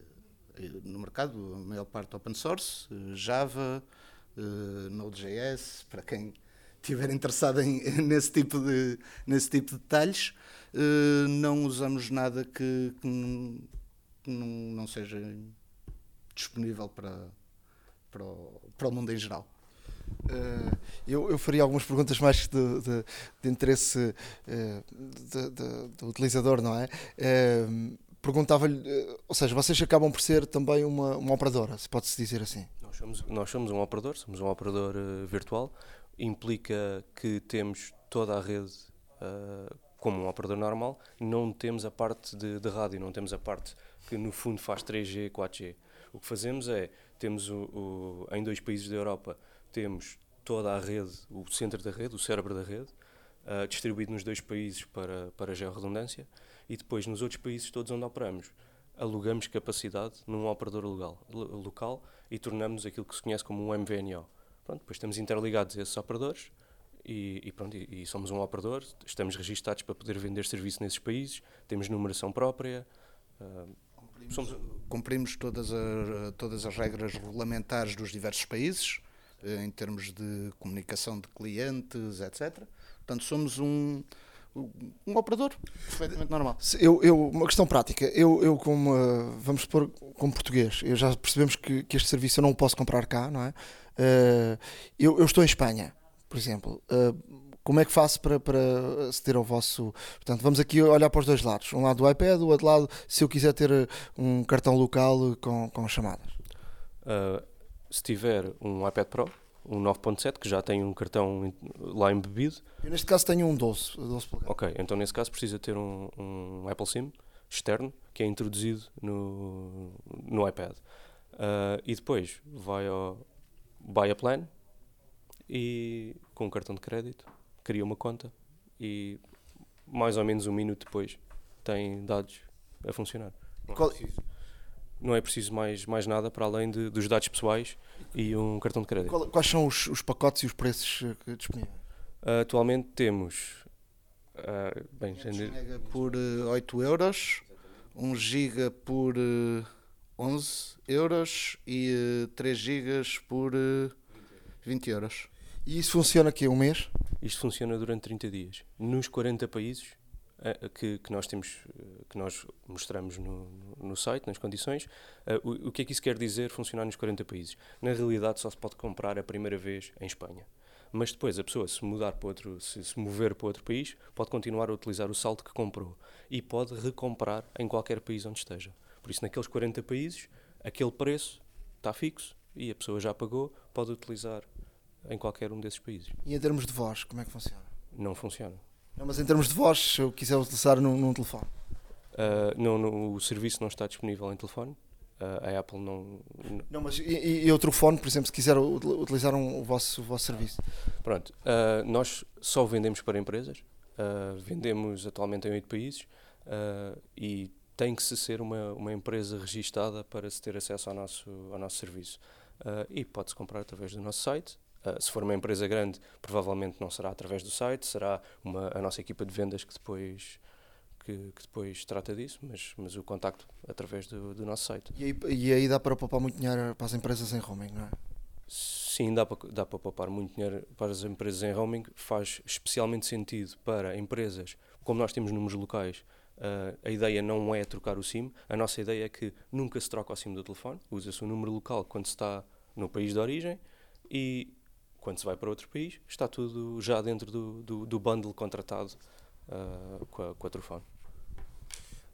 no mercado, a maior parte open source, Java, Node.js, para quem estiver interessado em, nesse, tipo de, nesse tipo de detalhes, uh, não usamos nada que, que, não, que não, não, seja disponível para, para, o, para o mundo em geral. Uh, eu, eu, faria algumas perguntas mais de, de, de interesse uh, do utilizador, não é? Uh, Perguntava-lhe, ou seja, vocês acabam por ser também uma, uma operadora, se pode-se dizer assim? Nós somos, nós somos um operador, somos um operador virtual implica que temos toda a rede uh, como um operador normal, não temos a parte de, de, rádio, não temos a parte que no fundo faz 3G, 4G. O que fazemos é, temos o, o, em dois países da Europa, temos toda a rede, o centro da rede, o cérebro da rede, uh, distribuído nos dois países para, para georredundância, e depois nos outros países todos onde operamos, alugamos capacidade num operador local, local e tornamos aquilo que se conhece como um MVNO Pronto, depois estamos interligados a esses operadores e, e pronto, e, e, somos um operador, estamos registados para poder vender serviço nesses países, temos numeração própria. Uh, cumprimos, somos... cumprimos todas, a, todas as regras regulamentares dos diversos países, eh, em termos de comunicação de clientes, etc. Portanto, somos um, um operador perfeitamente normal. Eu, eu, uma questão prática, eu, eu como, uh, vamos supor, como português, eu já percebemos que, que este serviço eu não o posso comprar cá, não é? Uh, eu, eu, estou em Espanha, por exemplo. Uh, como é que faço para, para aceder ao vosso. Portanto, vamos aqui olhar para os dois lados. Um lado do iPad, o outro lado, se eu quiser ter um cartão local com, com chamadas. Uh, se tiver um iPad Pro, um 9.7, que já tem um cartão lá embebido. Eu neste caso tenho um 12. 12 ok, então nesse caso precisa ter um, um Apple SIM externo que é introduzido no, no iPad. Uh, e depois vai ao, buy a plan e com um cartão de crédito cria uma conta e mais ou menos um minuto depois tem dados a funcionar. Não, Qual... é, preciso, não é preciso mais, mais nada para além de, dos dados pessoais e um cartão de crédito. Qual, quais são os, os, pacotes e os preços uh, disponíveis? Uh, atualmente temos uh, bem, GB por uh, 8 euros, 1 GB por uh, 11 euros e uh, 3 gigas por uh, 20 euros. E isso funciona aqui um mês? Isto funciona durante 30 dias. Nos 40 países uh, que, que, nós temos, que nós mostramos no, no site, nas condições, o, o, que é que isso quer dizer funcionar nos 40 países? Na realidade só se pode comprar a primeira vez em Espanha. Mas depois a pessoa se mudar para outro, se, se mover para outro país, pode continuar a utilizar o saldo que comprou e pode recomprar em qualquer país onde esteja. Por isso, naqueles 40 países, aquele preço está fixo e a pessoa já pagou, pode utilizar em qualquer um desses países. E em termos de voz, como é que funciona? Não funciona. Não, mas em termos de voz, se eu quiser utilizar num, num telefone? Uh, não, não, o serviço não está disponível em telefone. Uh, a Apple não. Não, mas e, e outro fone, por exemplo, se quiser utilizar um, o, vosso, o vosso serviço? Pronto, uh, nós só vendemos para empresas. vendemos atualmente em oito países e tem que se ser uma, uma empresa registada para se ter acesso ao nosso, ao nosso serviço. Uh, e pode-se comprar através do nosso site. Uh, se for uma empresa grande, provavelmente não será através do site, será uma, a nossa equipa de vendas que depois, que, que depois trata disso, mas, mas o contacto através do, do nosso site. E aí, e aí dá para poupar muito dinheiro para as empresas em roaming, não é? Sim, dá para, dá para poupar muito dinheiro para as empresas em roaming. Faz especialmente sentido para empresas, como nós temos números locais, Uh, a ideia não é trocar o SIM, a nossa ideia é que nunca se troca o SIM do telefone, usa-se o número local quando se está no país de origem e quando se vai para outro país está tudo já dentro do, do, do bundle contratado uh, com, a, com a telefone.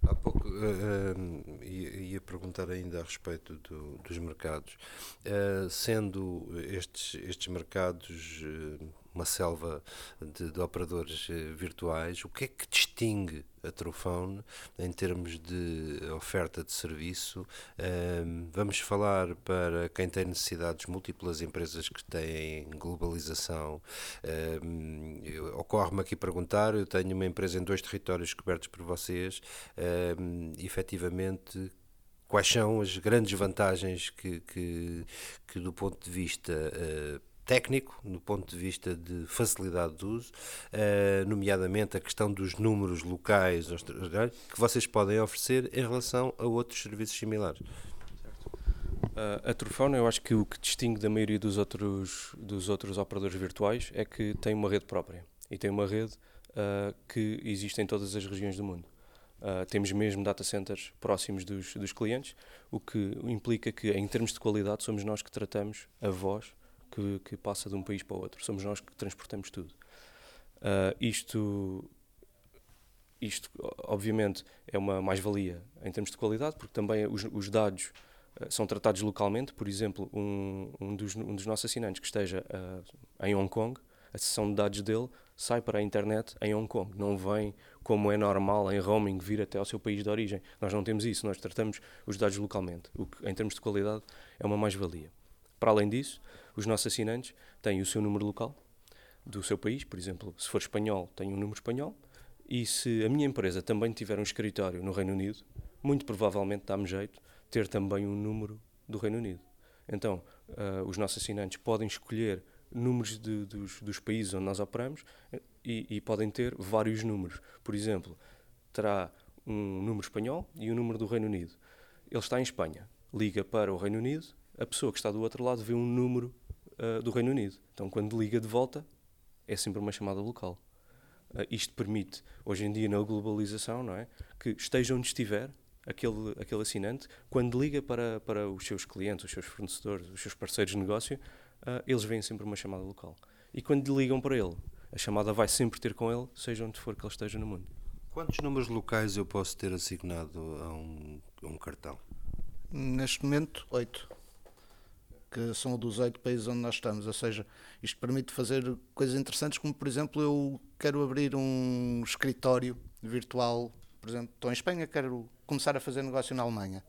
Há pouco uh, ia, ia, perguntar ainda a respeito do, dos mercados. Sendo estes, estes mercados uma selva de, de operadores virtuais, o que é que distingue a Trofone em termos de oferta de serviço? vamos falar para quem tem necessidades múltiplas, empresas que têm globalização. Ocorre-me aqui perguntar: eu tenho uma empresa em dois territórios cobertos por vocês uh, efetivamente quais são as grandes vantagens que, que, que do ponto de vista uh, técnico, do ponto de vista de facilidade de uso, uh, nomeadamente a questão dos números locais que vocês podem oferecer em relação a outros serviços similares. Uh, a Trufone, eu acho que o que distingue da maioria dos outros, dos outros operadores virtuais é que tem uma rede própria e tem uma rede uh, que existe em todas as regiões do mundo. Uh, temos mesmo data centers próximos dos, dos clientes, o que implica que, em termos de qualidade, somos nós que tratamos a voz que, que passa de um país para o outro. Somos nós que transportamos tudo. Uh, isto, isto, obviamente, é uma mais-valia em termos de qualidade, porque também os, os dados uh, são tratados localmente. Por exemplo, um, um, dos, um dos nossos assinantes que esteja em Hong Kong, a sessão de dados dele sai para a internet em Hong Kong, não vem como é normal em roaming vir até ao seu país de origem. Nós não temos isso, nós tratamos os dados localmente, o que em termos de qualidade é uma mais-valia. Para além disso, os nossos assinantes têm o seu número local do seu país, por exemplo, se for espanhol, tem um número espanhol, e se a minha empresa também tiver um escritório no Reino Unido, muito provavelmente dá-me jeito ter também um número do Reino Unido. Então, uh, os nossos assinantes podem escolher números de, dos, dos, países onde nós operamos e, e, podem ter vários números. Por exemplo, terá um número espanhol e um número do Reino Unido. Ele está em Espanha, liga para o Reino Unido, a pessoa que está do outro lado vê um número uh, do Reino Unido. Então, quando liga de volta, é sempre uma chamada local. Uh, isto permite, hoje em dia, na globalização, não é? que esteja onde estiver, aquele, aquele assinante, quando liga para, para os seus clientes, os seus fornecedores, os seus parceiros de negócio, uh, eles veem sempre uma chamada local. E quando ligam para ele, a chamada vai sempre ter com ele, seja onde for que ele esteja no mundo. Quantos números locais eu posso ter assignado a um, a um cartão? Neste momento, oito. Que são dos oito países onde nós estamos. Ou seja, isto permite fazer coisas interessantes, como por exemplo, eu quero abrir um escritório virtual. Por exemplo, estou em Espanha, quero começar a fazer negócio na Alemanha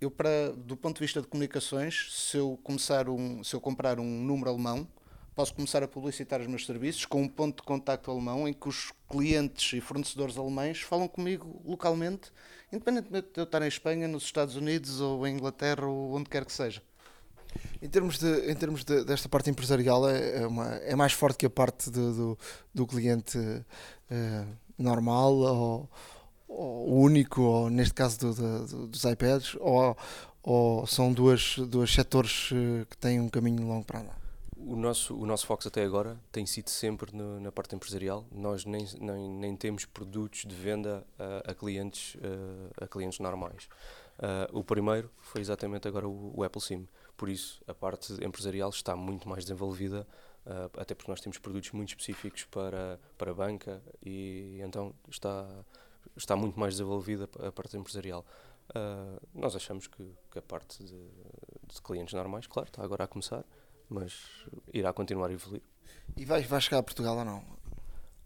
eu para do ponto de vista de comunicações, se eu começar um, se eu comprar um número alemão, posso começar a publicitar os meus serviços com um ponto de contacto alemão em que os clientes e fornecedores alemães falam comigo localmente, independentemente de eu estar em Espanha, nos Estados Unidos ou em Inglaterra ou onde quer que seja. Em termos, de, em termos de, desta parte empresarial, é, é, uma, é mais forte que a parte de, do, do cliente uh, normal ou, o único, ou neste caso do, do, dos iPads, ou, ou são dois, dois setores eh, que têm um caminho longo para andar? O nosso, o nosso foco até agora tem sido sempre no, na parte empresarial. Nós nem, nem, nem temos produtos de venda a, a clientes, a, a clientes normais. Uh, o primeiro foi exatamente agora o, o, Apple Sim. Por isso, a parte empresarial está muito mais desenvolvida, uh, até porque nós temos produtos muito específicos para, para a banca e então está, está muito mais desenvolvida a parte empresarial. Uh, nós achamos que, que a parte de, de, clientes normais, claro, está agora a começar, mas irá continuar a evoluir. E vai, vai chegar a Portugal ou não?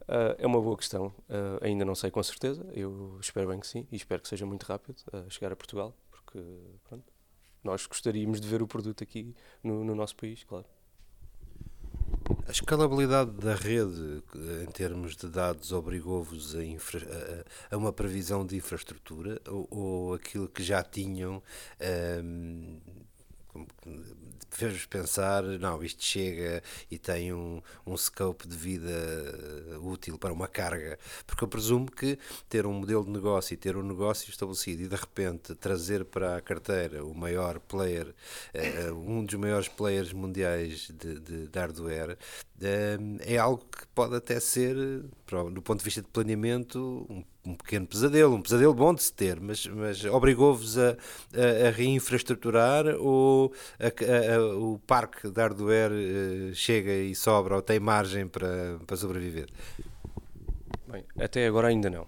Uh, é uma boa questão, uh, ainda não sei com certeza, eu espero bem que sim e espero que seja muito rápido a chegar a Portugal, porque pronto, nós gostaríamos de ver o produto aqui no, no nosso país, claro. A escalabilidade da rede, em termos de dados, obrigou-vos a, a, uma previsão de infraestrutura ou, ou aquilo que já tinham um, fez-vos pensar, não, isto chega e tem um, um scope de vida útil para uma carga, porque eu presumo que ter um modelo de negócio e ter um negócio estabelecido e de repente trazer para a carteira o maior player, uh, um dos maiores players mundiais de, de, de hardware, uh, é algo que pode até ser, do ponto de vista de planeamento, um um pequeno pesadelo, um pesadelo bom de se ter, mas, mas obrigou-vos a, a, a, reinfraestruturar ou a, o parque de hardware uh, chega e sobra ou tem margem para, para sobreviver? Bem, até agora ainda não.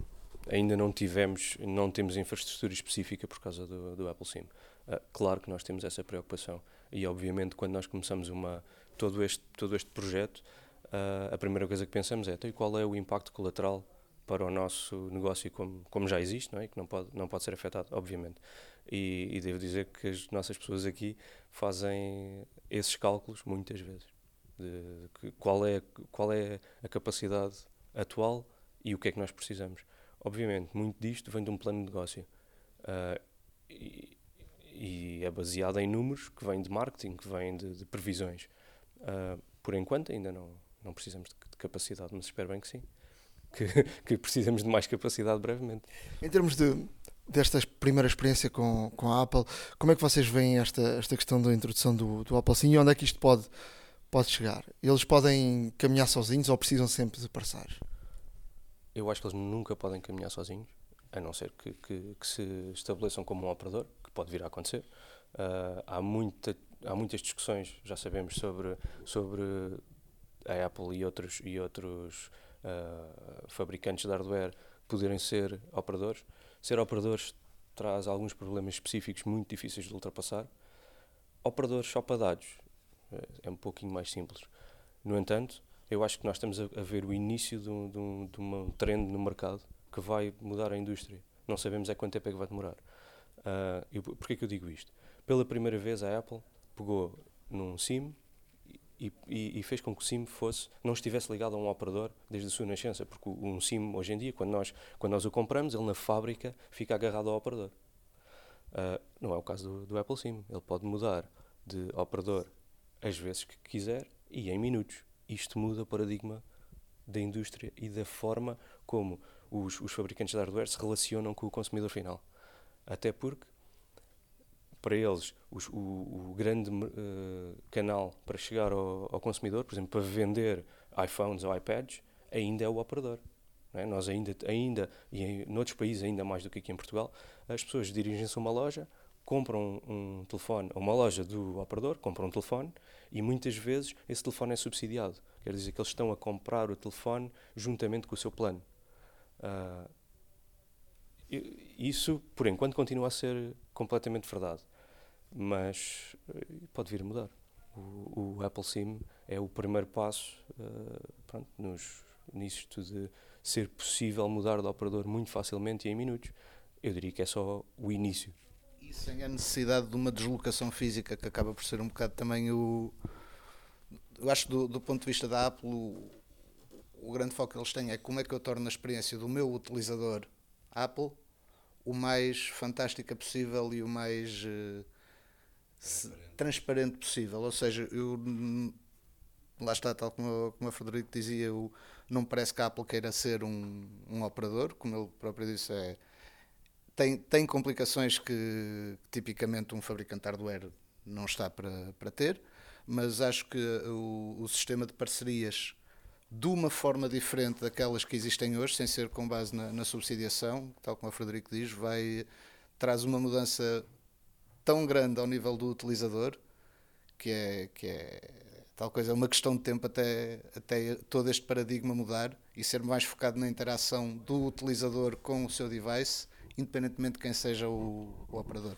ainda não tivemos, não temos infraestrutura específica por causa do, do Apple Sim. Uh, claro que nós temos essa preocupação e obviamente quando nós começamos uma, todo, este, todo este projeto, uh, a primeira coisa que pensamos é então, qual é o impacto colateral para o nosso negócio como, como já existe, não é? que não pode, não pode ser afetado, obviamente. E, e devo dizer que as nossas pessoas aqui fazem esses cálculos muitas vezes. De, qual, é, qual é a capacidade atual e o que é que nós precisamos. Obviamente, muito disto vem de um plano de negócio. Uh, e, e, é baseado em números que vêm de marketing, que vêm de, de previsões. Uh, por enquanto, ainda não, não precisamos de, de capacidade, mas espero bem que sim que, que precisamos de mais capacidade brevemente. Em termos de, desta primeira experiência com, com a Apple, como é que vocês veem esta, esta questão da introdução do, do Apple Sim e onde é que isto pode, pode chegar? Eles podem caminhar sozinhos ou precisam sempre de parceiros? Eu acho que eles nunca podem caminhar sozinhos, a não ser que, que, que se estabeleçam como um operador, que pode vir a acontecer. Uh, há, muita, há muitas discussões, já sabemos, sobre, sobre a Apple e outros, e outros uh, fabricantes de hardware poderem ser operadores. Ser operadores traz alguns problemas específicos muito difíceis de ultrapassar. Operadores só para dados uh, é um pouquinho mais simples. No entanto, eu acho que nós estamos a ver o início de um, de, um, de um trend no mercado que vai mudar a indústria. Não sabemos é quanto tempo é que vai demorar. Uh, e porquê que eu digo isto? Pela primeira vez a Apple pegou num SIM e, e, e, fez com que o SIM fosse, não estivesse ligado a um operador desde a sua nascença, porque um SIM hoje em dia, quando nós, quando nós o compramos, ele na fábrica fica agarrado ao operador. Uh, não é o caso do, do, Apple SIM, ele pode mudar de operador às vezes que quiser e em minutos. Isto muda o paradigma da indústria e da forma como os, os fabricantes de hardware se relacionam com o consumidor final. Até porque para eles o, o, grande uh, canal para chegar ao, ao, consumidor, por exemplo, para vender iPhones ou iPads, ainda é o operador. É? Nós ainda, ainda, e em noutros países ainda mais do que aqui em Portugal, as pessoas dirigem-se a uma loja, compram um, telefone, uma loja do operador, compram um telefone e muitas vezes esse telefone é subsidiado. Quer dizer que eles estão a comprar o telefone juntamente com o seu plano. Uh, isso, por enquanto, continua a ser completamente verdade mas eh, pode vir a mudar. O, o Apple Sim é o primeiro passo uh, pronto, nos, nisto de ser possível mudar de operador muito facilmente e em minutos. Eu diria que é só o início. E sem a necessidade de uma deslocação física, que acaba por ser um bocado também o. Eu acho do, do ponto de vista da Apple, o, o grande foco que eles têm é como é que eu torno a experiência do meu utilizador Apple o mais fantástica possível e o mais. Uh, transparente. transparente possível. Ou seja, eu lá está, tal como, como a Frederico dizia, eu, não parece que a Apple queira ser um, um operador, como ele próprio disse, é, tem, tem complicações que tipicamente um fabricante hardware não está para, para ter, mas acho que o, o sistema de parcerias de uma forma diferente daquelas que existem hoje, sem ser com base na, na subsidiação, tal como a Frederico diz, vai traz uma mudança tão grande ao nível do utilizador que é, que é tal coisa, é uma questão de tempo até, até todo este paradigma mudar e ser mais focado na interação do utilizador com o seu device, independentemente de quem seja o, o operador.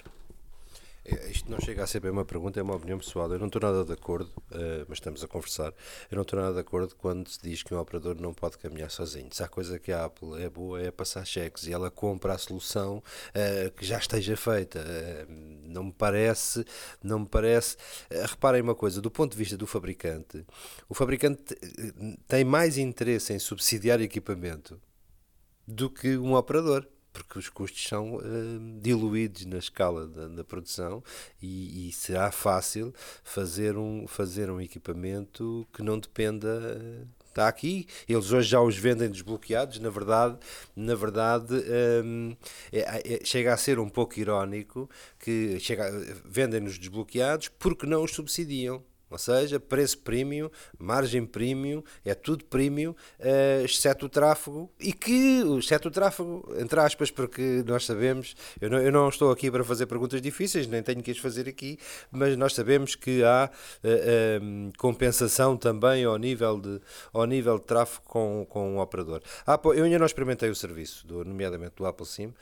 É, isto não chega a ser bem uma pergunta, é uma opinião pessoal. Eu não estou nada de acordo, uh, mas estamos a conversar. Eu não estou nada de acordo quando se diz que um operador não pode caminhar sozinho. Se há coisa que a Apple é boa é passar cheques e ela compra a solução uh, que já esteja feita. Uh, não me parece, não me parece. reparem uma coisa, do ponto de vista do fabricante, o fabricante tem mais interesse em subsidiar equipamento do que um operador porque os custos são uh, diluídos na escala da, da produção e, e, será fácil fazer um, fazer um equipamento que não dependa. Uh, está aqui, eles hoje já os vendem desbloqueados, na verdade, na verdade um, é, é, chega a ser um pouco irónico que chega, vendem-nos desbloqueados porque não os subsidiam. Ou seja, preço premium, margem premium, é tudo premium, uh, exceto o tráfego, e que, exceto o tráfego, entre aspas, porque nós sabemos, eu não, eu não estou aqui para fazer perguntas difíceis, nem tenho que as fazer aqui, mas nós sabemos que há uh, um, compensação também ao nível de, ao nível de tráfego com, com o operador. Ah, eu ainda não experimentei o serviço, do, nomeadamente do Apple SIM, uh,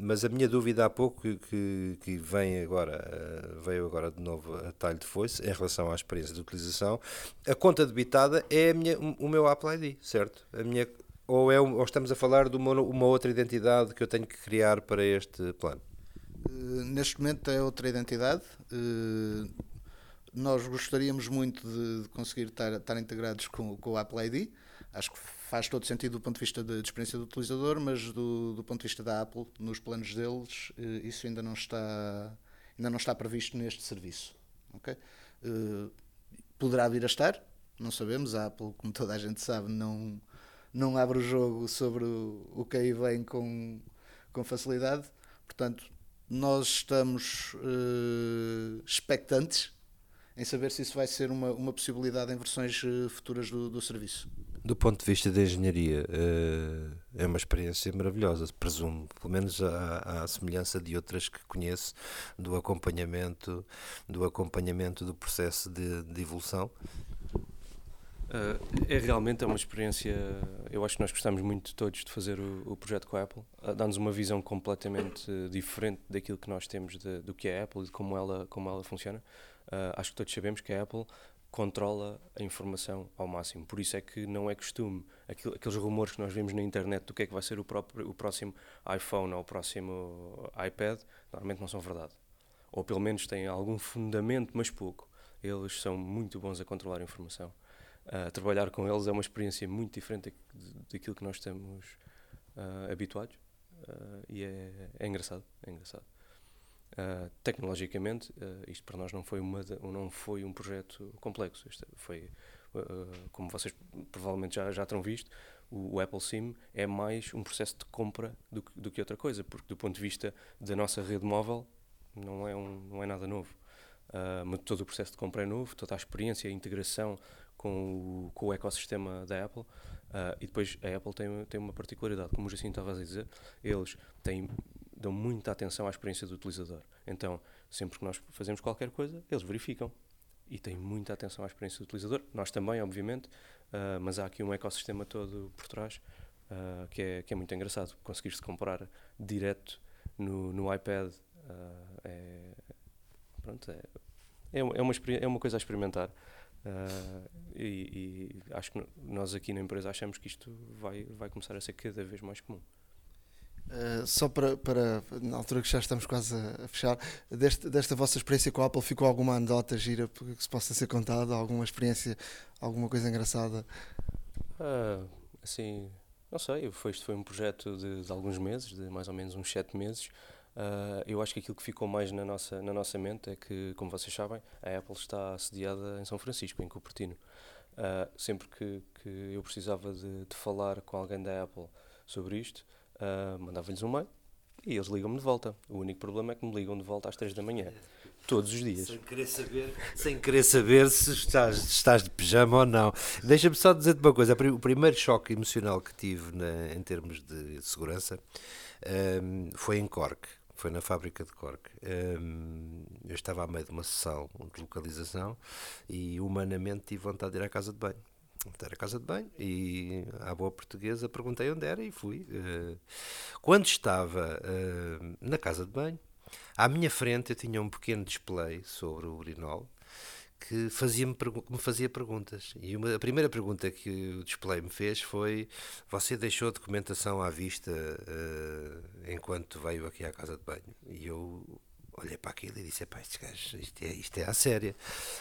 mas a minha dúvida há pouco que, que, vem agora, veio agora de novo a talho de foice, em relação à experiência de utilização, a conta debitada é minha, o meu Apple ID, certo? A minha, ou, é, ou estamos a falar de uma, uma outra identidade que eu tenho que criar para este plano? Uh, neste momento é outra identidade. Uh, nós gostaríamos muito de, conseguir estar, estar integrados com, com, o Apple ID. Acho que faz todo sentido do ponto de vista de experiência do utilizador, mas do, do, ponto de vista da Apple, nos planos deles, uh, isso ainda não está ainda não está previsto neste serviço. Okay? Eh, poderá vir a estar, não sabemos. A Apple, como toda a gente sabe, não, não abre o jogo sobre o, o que aí vem com, com facilidade. Portanto, nós estamos uh, expectantes em saber se isso vai ser uma, uma possibilidade em versões uh, futuras do, do serviço do ponto de vista da engenharia, uh, é uma experiência maravilhosa, presumo, pelo menos à, semelhança de outras que conheço, do acompanhamento, do acompanhamento do processo de, de evolução. Uh, é realmente é uma experiência. Eu acho que nós gostamos muito todos de fazer o, o projeto com a Apple. Uh, Dá-nos uma visão completamente diferente daquilo que nós temos de, do que é a Apple e de como ela, como ela funciona. Uh, acho que todos sabemos que a Apple controla a informação ao máximo. Por isso é que não é costume aqueles rumores que nós vemos na internet do que é que vai ser o, próprio, o próximo iPhone ou o próximo iPad, normalmente não são verdade. Ou pelo menos têm algum fundamento, mas pouco. Eles são muito bons a controlar a informação. Uh, trabalhar com eles é uma experiência muito diferente daquilo que nós estamos uh, habituados uh, e é, é engraçado. É engraçado. Uh, tecnologicamente, uh, isto para nós não foi, uma, não foi um projeto complexo. Isto foi, uh, como vocês provavelmente já, já terão visto, o, o, Apple SIM é mais um processo de compra do do que outra coisa, porque do ponto de vista da nossa rede móvel, não é, um, não é nada novo. mas todo o processo de compra é novo, toda a experiência, a integração com o, com o ecossistema da Apple. e depois a Apple tem, tem uma particularidade, como o Jacinto estava a dizer, eles têm dão muita atenção à experiência do utilizador. Então, sempre que nós fazemos qualquer coisa, eles verificam e têm muita atenção à experiência do utilizador. Nós também, obviamente, uh, mas há aqui um ecossistema todo por trás uh, que, é, que é muito engraçado. Conseguir-se comprar direto no, no iPad uh, é, pronto, é, é, uma, é uma coisa a experimentar. E, e, acho que nós aqui na empresa achamos que isto vai, vai começar a ser cada vez mais comum. Uh, só para, para, na altura que já estamos quase a, fechar, deste, desta vossa experiência com a Apple, ficou alguma anedota gira que se possa ser contada? Alguma experiência, alguma coisa engraçada? Uh, assim, não sei, foi, isto foi um projeto de, de, alguns meses, de mais ou menos uns sete meses. Uh, eu acho que aquilo que ficou mais na nossa, na nossa mente é que, como vocês sabem, a Apple está assediada em São Francisco, em Cupertino. sempre que, que eu precisava de, de falar com alguém da Apple sobre isto, uh, mandava-lhes um mail e eles ligam-me de volta. O único problema é que me ligam de volta às 3 da manhã, todos os dias. Sem querer saber, sem querer saber se estás, estás de pijama ou não. Deixa-me só dizer-te uma coisa: o primeiro choque emocional que tive na, em termos de segurança um, foi em Cork. Foi na fábrica de Cork. Um, eu estava a meio de uma sessão de localização e humanamente tive vontade de ir à casa de banho era a casa de banho e à boa portuguesa perguntei onde era e fui. Eh, quando estava eh, na casa de banho, à minha frente eu tinha um pequeno display sobre o urinol que fazia -me, me fazia perguntas. E uma, a primeira pergunta que o display me fez foi: Você deixou documentação à vista uh, enquanto veio aqui à casa de banho? E eu olhei para aquilo e disse: Pá, isto, isto, é, isto é a séria.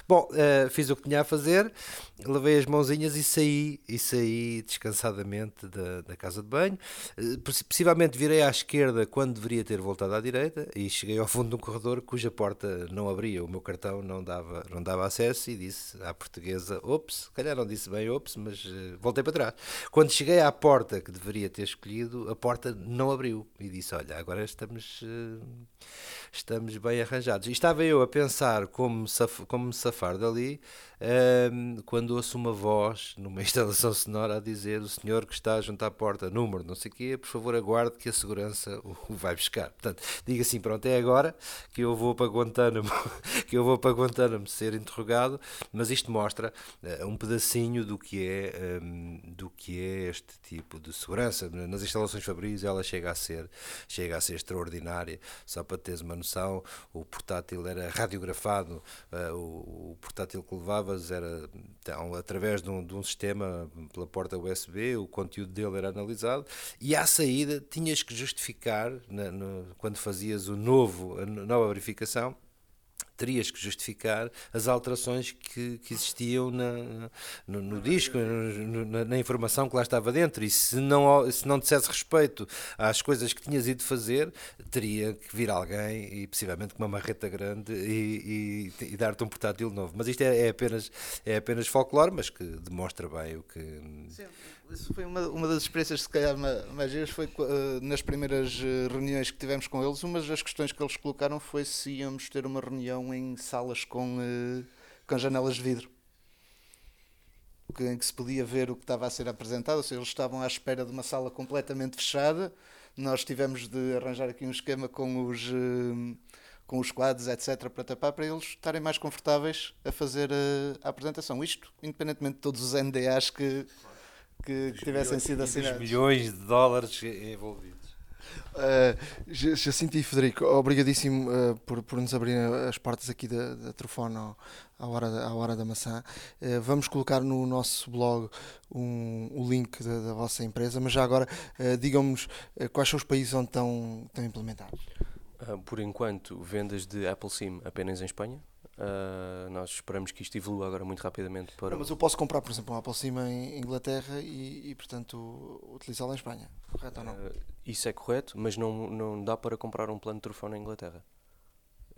Bom, uh, fiz o que tinha a fazer, levei as mãozinhas e saí, e saí descansadamente da, da casa de banho. Uh, possivelmente virei à esquerda quando deveria ter voltado à direita e cheguei ao fundo de um corredor cuja porta não abria, o meu cartão não dava, não dava acesso e disse à portuguesa: Ops, calhar não disse bem ops, mas uh, voltei para trás. Quando cheguei à porta que deveria ter escolhido, a porta não abriu e disse: Olha, agora estamos estamos bem arranjados. E estava eu a pensar como, saf, como me safar dali um, quando ouço uma voz numa instalação sonora a dizer o senhor que está junto à porta, número, não sei o quê, por favor aguarde que a segurança o vai buscar. Portanto, diga assim, pronto, é agora que eu vou para Guantánamo, que eu vou para Guantánamo ser interrogado, mas isto mostra uh, um pedacinho do que é um, do que é este tipo de segurança. Nas instalações Fabris ela chega a ser chega a ser extraordinária, só para teres uma noção, o portátil era radiografado, uh, o, o portátil que levava era então, através de um, de um, sistema pela porta USB, o conteúdo dele era analisado e à saída tinhas que justificar, na, no, quando fazias o novo, a nova verificação, terias que justificar as alterações que, que existiam na, no, no disco, no, na, na, informação que lá estava dentro. E se não, se não dissesse respeito às coisas que tinhas ido fazer, teria que vir alguém e possivelmente com uma marreta grande e, e, e dar-te um portátil novo. Mas isto é, é, apenas, é apenas folclore, mas que demonstra bem o que. Sim isso foi uma, uma das experiências, se calhar, mais giras, foi uh, nas primeiras uh, reuniões que tivemos com eles, uma das questões que eles colocaram foi se íamos ter uma reunião em salas com, uh, com janelas de vidro. Que, em que se podia ver o que estava a ser apresentado, ou seja, eles estavam à espera de uma sala completamente fechada, nós tivemos de arranjar aqui um esquema com os com os quadros, etc., para tapar, para eles estarem mais confortáveis a fazer a, a apresentação. Isto, independentemente de todos os NDAs que, que, que tivessem sido assinados. milhões de dólares envolvidos. Uh, Jacinto e Federico, obrigadíssimo uh, por, por nos abrir as portas aqui da, da Trofone à hora, à hora da maçã. Uh, vamos colocar no nosso blog um, o link da, da vossa empresa, mas já agora uh, digam-nos quais são os países onde estão, estão implementados. por enquanto, vendas de Apple SIM apenas em Espanha, Uh, nós esperamos que isto evolua agora muito rapidamente para. Não, mas eu posso comprar, por exemplo, um Apple SIM em Inglaterra e, e portanto, utilizá-lo em Espanha, correto ou não? Uh, isso é correto, mas não, não dá para comprar um plano de telefone em Inglaterra.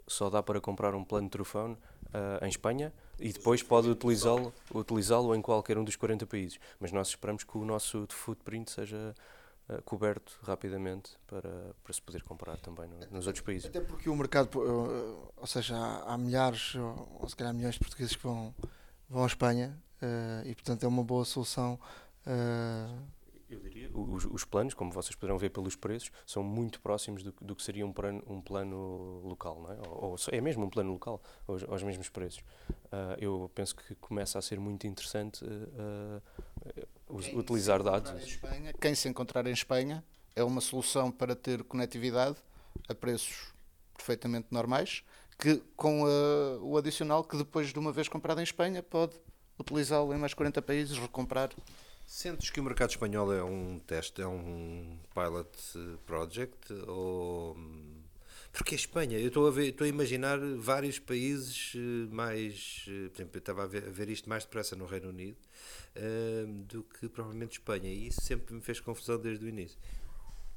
Só dá para comprar um plano de telefone uh, em Espanha e depois pode utilizá-lo utilizá em qualquer um dos 40 países. Mas nós esperamos que o nosso footprint seja uh, coberto rapidamente para, para se poder comprar também no, nos outros países. Até porque o mercado, uh, ou seja, há, há, milhares ou se calhar milhões de portugueses que vão, vão à Espanha uh, e portanto é uma boa solução. Eu diria, os, os, planos, como vocês poderão ver pelos preços, são muito próximos do, do que seria um plano, um plano local, não é? Ou, ou, é mesmo um plano local, aos, aos mesmos preços. eu penso que começa a ser muito interessante utilizar dados. Espanha, quem se encontrar em Espanha é uma solução para ter conectividade a preços perfeitamente normais, que com a, o adicional que depois de uma vez comprado em Espanha pode utilizá-lo em mais 40 países, recomprar. Sentes que o mercado espanhol é um teste, é um pilot project ou porque a Espanha, eu estou a, ver, estou a imaginar vários países eh, mais. Eh, por exemplo, eu estava a ver, a ver isto mais depressa no Reino Unido uh, do que provavelmente Espanha, e isso sempre me fez confusão desde o início.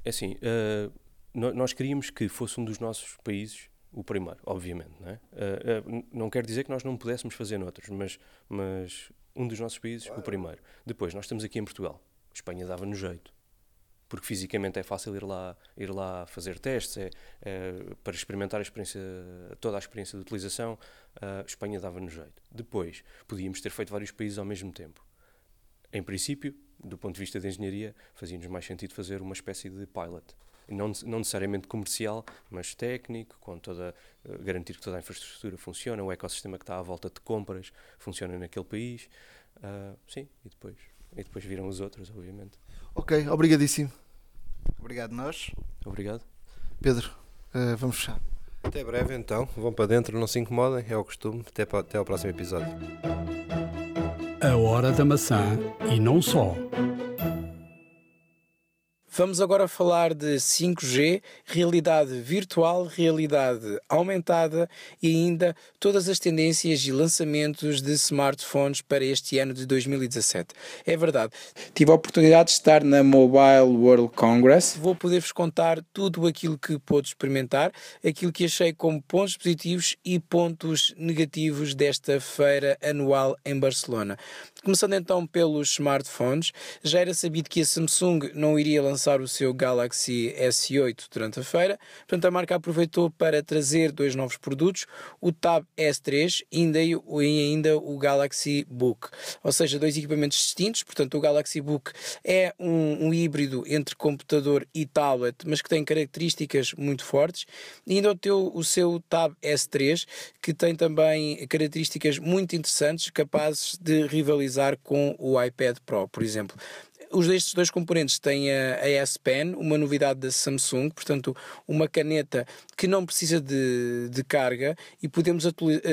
É assim, uh, nós queríamos que fosse um dos nossos países o primeiro, obviamente. Não, é? uh, não quer dizer que nós não pudéssemos fazer noutros, mas, mas um dos nossos países, claro. o primeiro. Depois, nós estamos aqui em Portugal. Espanha dava-nos jeito porque fisicamente é fácil ir lá, ir lá fazer testes, é, é para experimentar a experiência, toda a experiência de utilização, a Espanha dava-nos jeito. Depois, podíamos ter feito vários países ao mesmo tempo. Em princípio, do ponto de vista da engenharia, fazia-nos mais sentido fazer uma espécie de pilot. Não, não necessariamente comercial, mas técnico, com toda, uh, garantir que toda a infraestrutura funciona, o ecossistema que está à volta de compras funciona naquele país. Uh, sim, e depois, e depois viram os outros, obviamente. Ok, obrigadíssimo. Obrigado nós. Obrigado. Pedro, uh, vamos fechar. Até breve então. Vão para dentro, não se incomodem, é o costume. Até, até ao próximo episódio. A Hora da Maçã e não só. Vamos agora falar de 5G, realidade virtual, realidade aumentada e ainda todas as tendências e lançamentos de smartphones para este ano de 2017. É verdade, tive a oportunidade de estar na Mobile World Congress. Vou poder-vos contar tudo aquilo que pude experimentar, aquilo que achei como pontos positivos e pontos negativos desta feira anual em Barcelona. Começando então pelos smartphones, já era sabido que a Samsung não iria lançar lançar o seu Galaxy S8 durante a feira. Portanto, a marca aproveitou para trazer dois novos produtos, o Tab S3 e ainda o Galaxy Book. Ou seja, dois equipamentos distintos. Portanto, o Galaxy Book é um, um híbrido entre computador e tablet, mas que tem características muito fortes. E ainda o, teu, o seu Tab S3, que tem também características muito interessantes, capazes de rivalizar com o iPad Pro, por exemplo os destes dois componentes têm a, a S Pen, uma novidade da Samsung, portanto, uma caneta que não precisa de, de carga e podemos uh,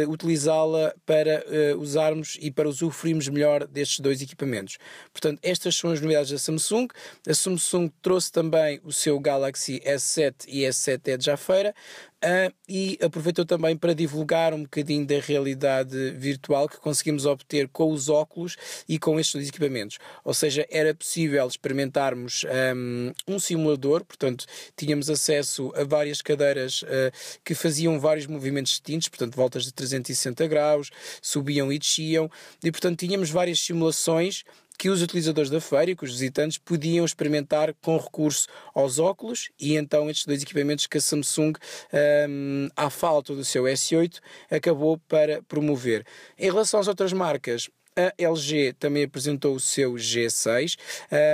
utilizá-la para uh, usarmos e para usufruirmos melhor destes dois equipamentos. Portanto, estas são as novidades da Samsung. A Samsung trouxe também o seu Galaxy S7 e S7 Edge à feira. Uh, e aproveitou também para divulgar um bocadinho da realidade virtual que conseguimos obter com os óculos e com estes equipamentos. Ou seja, era possível experimentarmos um, um simulador, portanto, tínhamos acesso a várias cadeiras uh, que faziam vários movimentos distintos, portanto, voltas de 360 graus, subiam e desciam, e portanto, tínhamos várias simulações que os utilizadores da feira que os visitantes podiam experimentar com recurso aos óculos e então estes dois equipamentos que a Samsung, um, à falta do seu S8, acabou para promover. Em relação às outras marcas, a LG também apresentou o seu G6,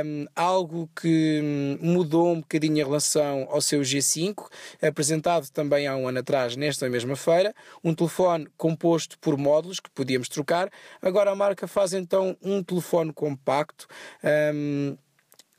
um, algo que hum, mudou um bocadinho em relação ao seu G5, apresentado também há um ano atrás nesta mesma feira. Um telefone composto por módulos que podíamos trocar. Agora a marca faz então um telefone compacto. Um,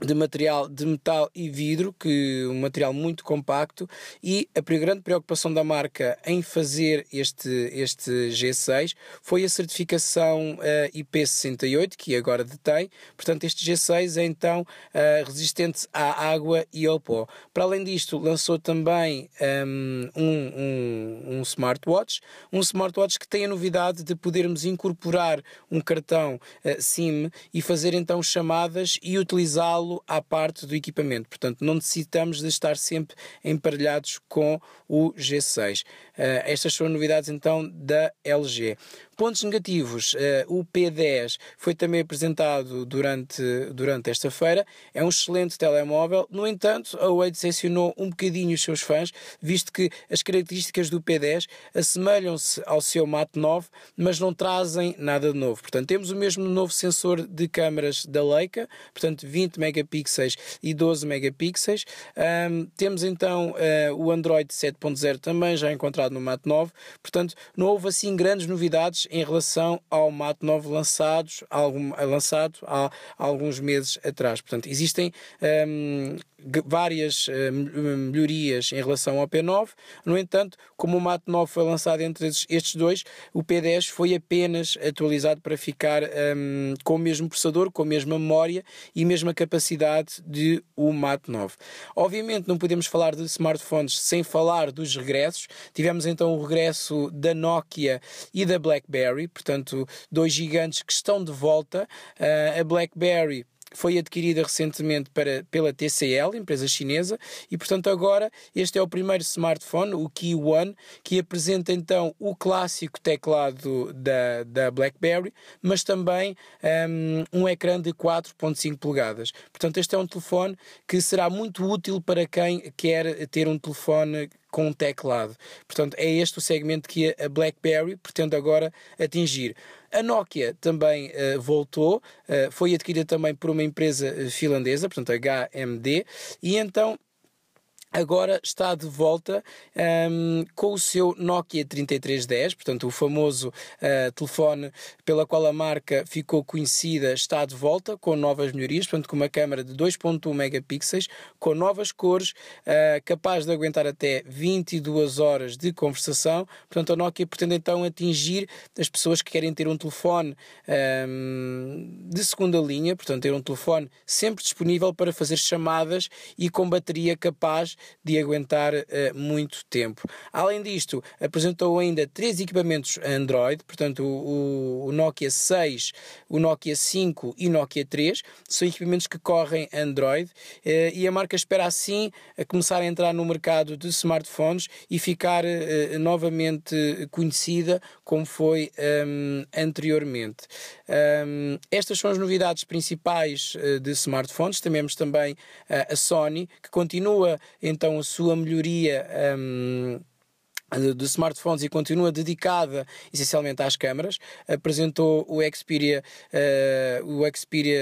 de material de metal e vidro, que um material muito compacto, e a grande preocupação da marca em fazer este, este G6 foi a certificação uh, eh, IP68, que agora detém. Portanto, este G6 é então uh, resistente à água e ao pó. Para além disto, lançou também ehm, um, um, um smartwatch, um smartwatch que tem a novidade de podermos incorporar um cartão uh, SIM e fazer então chamadas e utilizá-lo à parte do equipamento. Portanto, não necessitamos de estar sempre emparelhados com o G6. Eh, estas são novidades então da LG. Pontos negativos, uh, o P10 foi também apresentado durante, durante esta feira, é um excelente telemóvel, no entanto, a Huawei decepcionou um bocadinho os seus fãs, visto que as características do P10 assemelham-se ao seu Mate 9, mas não trazem nada de novo. Portanto, temos o mesmo novo sensor de câmaras da Leica, portanto 20 megapixels e 12 megapixels. Um, temos então uh, o Android 7.0 também já encontrado no Mate 9, portanto, não houve assim grandes novidades em relação ao Mate 9 lançados, algum, lançado há, há alguns meses atrás. Portanto, existem um, várias uh, melhorias em relação ao P9. No entanto, como o Mate 9 foi lançado entre estes dois, o P10 foi apenas atualizado para ficar um, com o mesmo processador, com a mesma memória e mesma capacidade de o Mate 9. Obviamente, não podemos falar de smartphones sem falar dos regressos. Tivemos então o regresso da Nokia e da BlackBerry, portanto, dois gigantes que estão de volta. Uh, a BlackBerry foi adquirida recentemente para, pela TCL, empresa chinesa, e portanto agora este é o primeiro smartphone, o Key One, que apresenta então o clássico teclado da, da BlackBerry, mas também um, um ecrã de 4.5 polegadas. Portanto, este é um telefone que será muito útil para quem quer ter um telefone com teclado. Portanto, é este o segmento que a BlackBerry pretende agora atingir. A Nokia também uh, voltou, uh, foi adquirida também por uma empresa eh, finlandesa, portanto HMD, e então agora está de volta um, com o seu Nokia 3310, portanto o famoso uh, telefone pela qual a marca ficou conhecida, está de volta com novas melhorias, portanto com uma câmera de 2.1 megapixels, com novas cores, uh, capaz de aguentar até 22 horas de conversação. Portanto a Nokia pretende então atingir as pessoas que querem ter um telefone um, de segunda linha, portanto ter um telefone sempre disponível para fazer chamadas e com bateria capaz de aguentar uh, muito tempo. Além disto, apresentou ainda três equipamentos Android, portanto o, o, Nokia 6, o Nokia 5 e Nokia 3, são equipamentos que correm Android uh, e a marca espera assim começar a entrar no mercado de smartphones e ficar uh, novamente conhecida como foi um, anteriormente. Um, estas são as novidades principais de smartphones. Temos também a Sony, que continua então a sua melhoria. Um, de smartphones e continua dedicada essencialmente às câmaras. Apresentou o Xperia, uh, o Xperia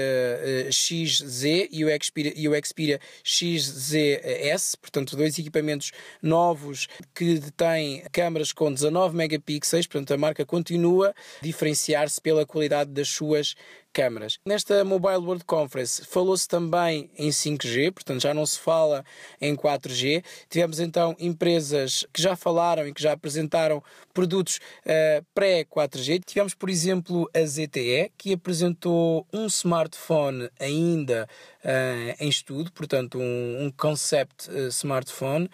uh, XZ e o Xperia, e o Xperia XZS, portanto, dois equipamentos novos que têm câmaras com 19 megapixels. Portanto, a marca continua a diferenciar-se pela qualidade das suas câmaras. Nesta Mobile World Conference falou-se também em 5G, portanto já não se fala em 4G. Tivemos então empresas que já falaram e que já apresentaram produtos uh, pré-4G. Tivemos, por exemplo, a ZTE, que apresentou um smartphone ainda uh, em estudo, portanto um, um concept uh, smartphone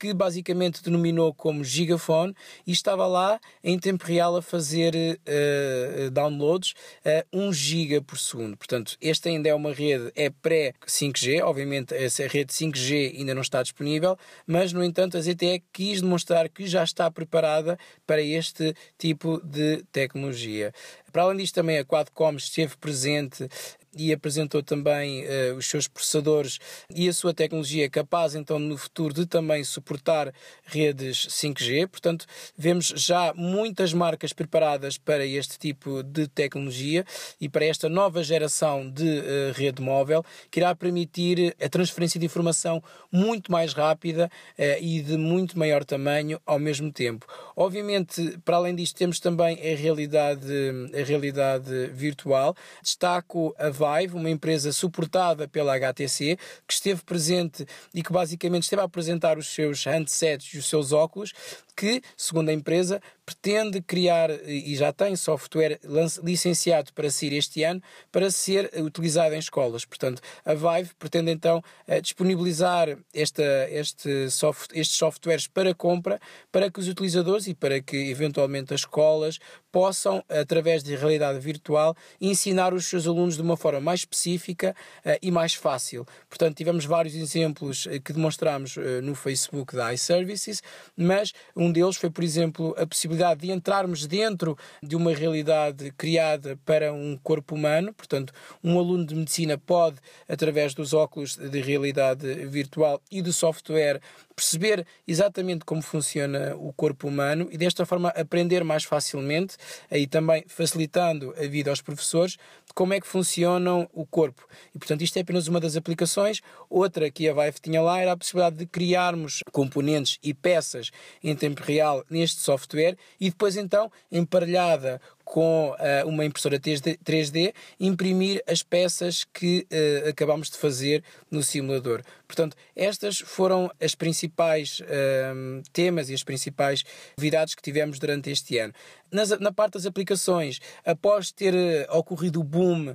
que basicamente denominou como Gigafone e estava lá em tempo real a fazer uh, downloads a 1 giga por segundo. Portanto, esta ainda é uma rede, é pré-5G, obviamente essa rede 5G ainda não está disponível, mas no entanto a ZTE quis demonstrar que já está preparada para este tipo de tecnologia. Para além disto, também a Quadcom esteve presente e apresentou também uh, os seus processadores e a sua tecnologia capaz então no futuro de também suportar redes 5G. Portanto, vemos já muitas marcas preparadas para este tipo de tecnologia e para esta nova geração de uh, rede móvel que irá permitir a transferência de informação muito mais rápida uh, e de muito maior tamanho ao mesmo tempo. Obviamente, para além disto, temos também a realidade, a realidade virtual. Destaco a Vive, uma empresa suportada pela HTC, que esteve presente e que basicamente esteve a apresentar os seus handsets e os seus óculos, que, segundo a empresa, pretende criar e já tem software licenciado para ser este ano para ser utilizado em escolas. Portanto, a Vive pretende então eh, disponibilizar esta, este soft, estes softwares para compra para que os utilizadores e para que eventualmente as escolas possam, através de realidade virtual, ensinar os seus alunos de uma forma mais específica uh, e mais fácil. Portanto, tivemos vários exemplos uh, que demonstramos no Facebook da iServices, mas um deles foi, por exemplo, a possibilidade de entrarmos dentro de uma realidade criada para um corpo humano. Portanto, um aluno de medicina pode, através dos óculos de realidade virtual e do software, perceber exatamente como funciona o corpo humano e desta forma aprender mais facilmente, aí também facilitando a vida aos professores, como é que funcionam o corpo. E portanto isto é apenas uma das aplicações. Outra que a Vive tinha lá era a possibilidade de criarmos componentes e peças em tempo real neste software e depois então emparelhada com uh, uma impressora 3D, 3D, imprimir as peças que uh, acabamos de fazer no simulador. Portanto, estas foram as principais uh, temas e as principais novidades que tivemos durante este ano. Nas, na parte das aplicações, após ter ocorrido o boom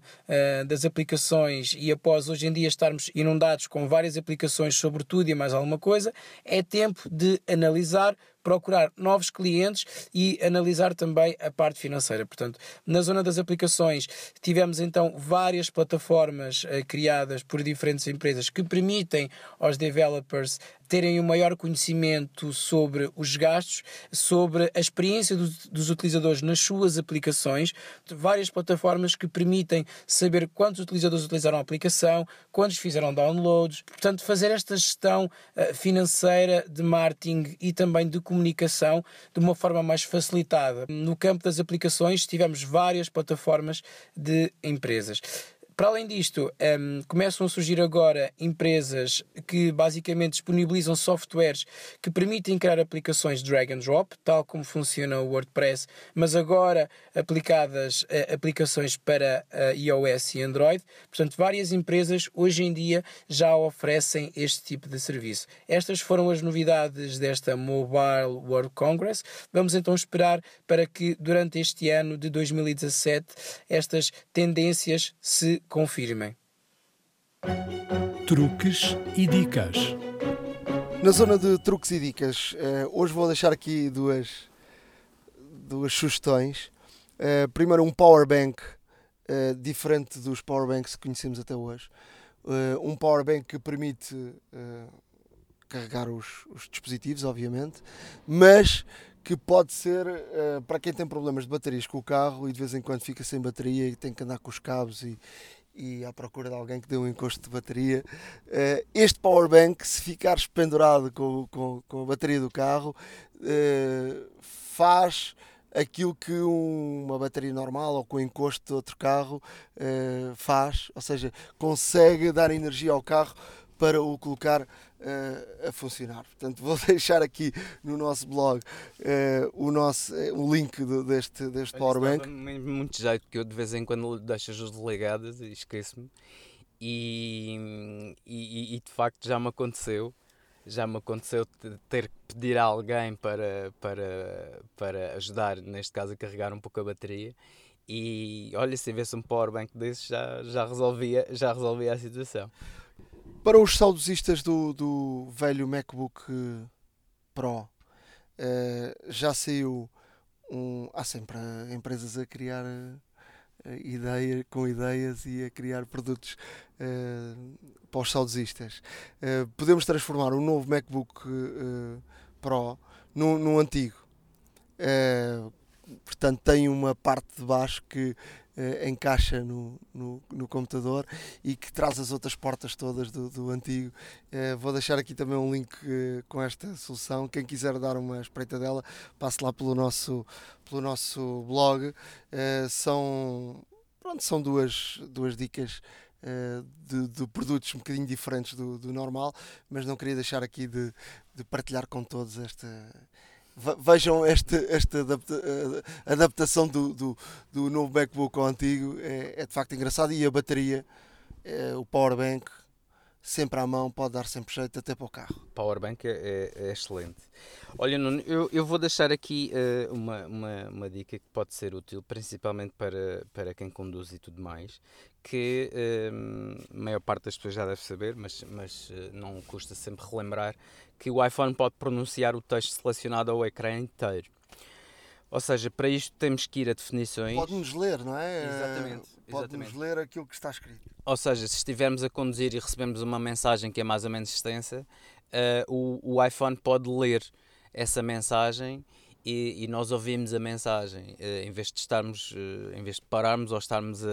das aplicações e após hoje em dia estarmos inundados com várias aplicações sobre tudo e mais alguma coisa, é tempo de analisar procurar novos clientes e analisar também a parte financeira. Portanto, na zona das aplicações, tivemos então várias plataformas uh, criadas por diferentes empresas que permitem aos developers terem um maior conhecimento sobre os gastos, sobre a experiência dos, dos, utilizadores nas suas aplicações, várias plataformas que permitem saber quantos utilizadores utilizaram a aplicação, quantos fizeram downloads, portanto, fazer esta gestão uh, financeira de marketing e também de comunicação de uma forma mais facilitada. No campo das aplicações, tivemos várias plataformas de empresas. Para além disto, um, começam a surgir agora empresas que basicamente disponibilizam softwares que permitem criar aplicações drag and drop, tal como funciona o WordPress, mas agora aplicadas a aplicações para uh, iOS e Android. Portanto, várias empresas hoje em dia já oferecem este tipo de serviço. Estas foram as novidades desta Mobile World Congress. Vamos então esperar para que durante este ano de 2017 estas tendências se confirmem. Truques e dicas. Na zona de truques e dicas, uh, hoje vou deixar aqui duas, duas sugestões. Uh, primeiro, um power bank uh, diferente dos power banks que conhecemos até hoje. um power bank que permite carregar os, os, dispositivos, obviamente, mas que pode ser para quem tem problemas de baterias com o carro e de vez em quando fica sem bateria e tem que andar com os cabos e, e à procura de alguém que dê um encosto de bateria. Uh, este power bank, se ficar pendurado com, com, com, a bateria do carro, uh, faz aquilo que um, uma bateria normal ou com encosto de outro carro uh, faz, ou seja, consegue dar energia ao carro para o colocar uh, a funcionar. Portanto, vou deixar aqui no nosso blog uh, o, nosso, uh, o link de, deste, deste powerbank. Muito jeito que eu de vez em quando deixo as desligadas e esqueço-me. E, e, e, de facto já me aconteceu. Já me aconteceu ter que pedir a alguém para, para, para ajudar, neste caso, a carregar um pouco a bateria. E olha, se tivesse um powerbank desses já, já, resolvia, já resolvia a situação. Para os saudosistas do, do velho MacBook Pro, uh, já saiu um. Há sempre empresas a criar uh, ideia, com ideias e a criar produtos uh, para os saudosistas. Uh, podemos transformar o novo MacBook Pro num, num antigo. portanto, tem uma parte de baixo que uh, encaixa no, no, no, computador e que traz as outras portas todas do, do antigo. Uh, vou deixar aqui também um link uh, com esta solução. Quem quiser dar uma espreita dela, passe lá pelo nosso, pelo nosso blog. são, pronto, são duas, duas dicas. De, de, produtos um bocadinho diferentes do, do normal, mas não queria deixar aqui de, de partilhar com todos esta, vejam esta, esta adapta, eh, adaptação do, do, do, novo MacBook ao antigo, é, é de facto engraçado. E a bateria, é, o powerbank, sempre à mão, pode dar sempre jeito até para o carro. Powerbank é, é, é excelente. Olha, Nuno, eu, eu vou deixar aqui uh, uma, uma, uma, dica que pode ser útil, principalmente para, para quem conduz e tudo mais, que uh, a maior parte das pessoas já deve saber, mas, mas uh, não custa sempre relembrar, que o iPhone pode pronunciar o texto selecionado ao ecrã inteiro. Ou seja, para isto temos que ir a definições. Pode-nos ler, não é? Exatamente. Pode-nos ler aquilo que está escrito. Ou seja, se estivermos a conduzir e recebemos uma mensagem que é mais ou menos extensa, uh, o, o iPhone pode ler essa mensagem e, e, nós ouvimos a mensagem uh, em vez de estarmos uh, em vez de pararmos ou estarmos a,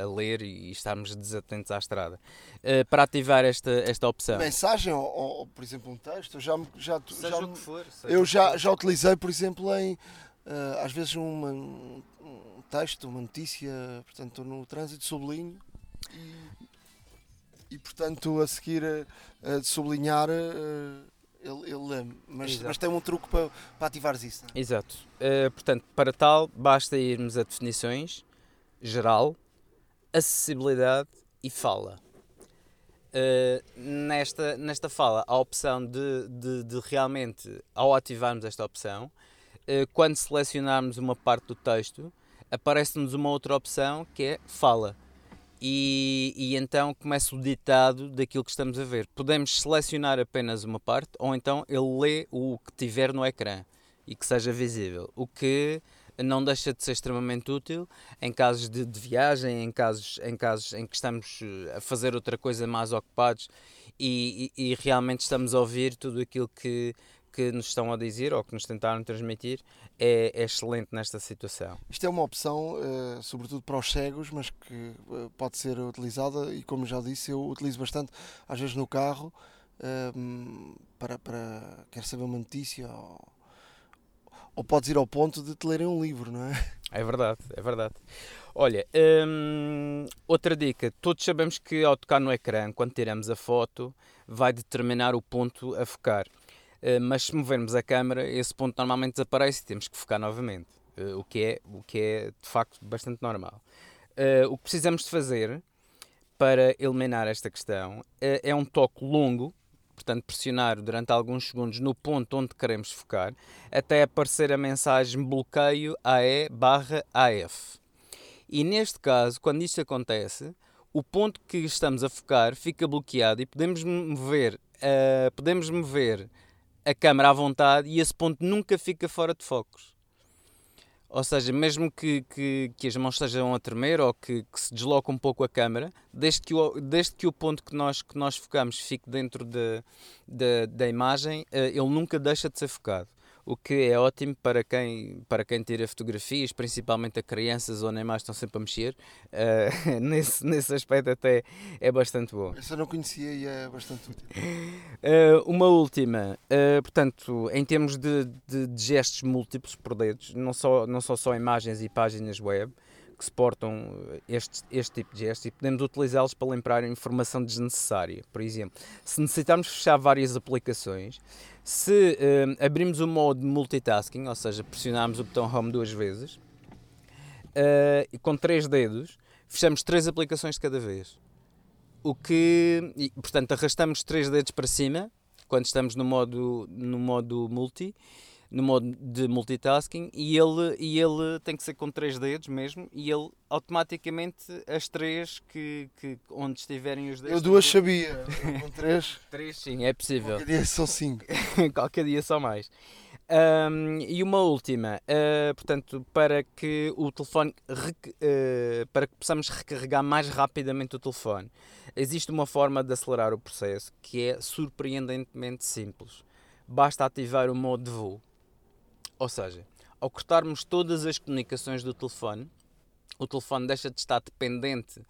a, a, ler e estarmos desatentos à estrada uh, para ativar esta esta opção mensagem ou, ou, por exemplo um texto eu já já, seja já, for, eu já já utilizei por exemplo em às vezes uma, um texto uma notícia portanto no trânsito sublinho e, e portanto a seguir a, sublinhar ele, ele lê mas, mas, tem um truque para, para ativares isso. É? Exato. Uh, portanto, para tal, basta irmos a definições, geral, acessibilidade e fala. Uh, nesta, nesta fala, a opção de, de, de realmente, ao ativarmos esta opção, uh, quando selecionarmos uma parte do texto, aparece-nos uma outra opção que é fala e, e, então começa o ditado daquilo que estamos a ver. Podemos selecionar apenas uma parte ou então ele lê o que tiver no ecrã e que seja visível, o que não deixa de ser extremamente útil em casos de, de viagem, em casos, em casos em que estamos eh, a fazer outra coisa mais ocupados e, e, e realmente estamos a ouvir tudo aquilo que, que nos estão a dizer ou que nos tentaram transmitir é, é excelente nesta situação. Isto é uma opção, uh, sobretudo para os cegos, mas que uh, pode ser utilizada e, como já disse, eu utilizo bastante, às vezes no carro, uh, para, para quer saber uma notícia ou, ou podes ir ao ponto de te lerem um livro, não é? É verdade, é verdade. Olha, hum, outra dica: todos sabemos que ao tocar no ecrã, quando tiramos a foto, vai determinar o ponto a focar. Eh, mas se movermos a câmera, esse ponto normalmente desaparece e temos que focar novamente, eh, o, que é, o que é de facto bastante normal. Eh, o que precisamos de fazer para eliminar esta questão é um toque longo, portanto pressionar durante alguns segundos no ponto onde queremos focar, até aparecer a mensagem bloqueio AE barra AF. E neste caso, quando isto acontece, o ponto que estamos a focar fica bloqueado e podemos mover uh, podemos mover a câmera à vontade e esse ponto nunca fica fora de focos. Ou seja, mesmo que, que, que as mãos estejam a tremer ou que, que, se desloque um pouco a câmera, desde que o, desde que o ponto que nós, que nós focamos fique dentro de, de da imagem, uh, ele nunca deixa de ser focado o que é ótimo para quem, para quem tira fotografias, principalmente a crianças ou nem mais estão sempre a mexer. Uh, nesse, nesse aspecto até é bastante bom. Essa não conhecia e é bastante útil. Uh, uma última, uh, portanto, em termos de, de, de, gestos múltiplos por dedos, não só, não só só imagens e páginas web, que suportam este, este tipo de gestos e podemos utilizá-los para limpar informação desnecessária. Por exemplo, se necessitarmos fechar várias aplicações, se uh, abrimos o modo multitasking, ou seja, pressionarmos o botão Home duas vezes, uh, com três dedos, fechamos três aplicações de cada vez. O que, e, portanto, arrastamos três dedos para cima quando estamos no modo, no modo multi no modo de multitasking e ele, e ele tem que ser com três dedos mesmo e ele automaticamente as três que, que onde estiverem os dedos. Eu duas sabia, com três. três sim, é possível. Qualquer dia são cinco. Qualquer dia são mais. Um, e uma última, uh, portanto, para que o telefone, uh, para que possamos recarregar mais rapidamente o telefone, existe uma forma de acelerar o processo que é surpreendentemente simples. Basta ativar o modo de voo. Ou seja, ao cortarmos todas as comunicações do telefone, o telefone deixa de estar dependente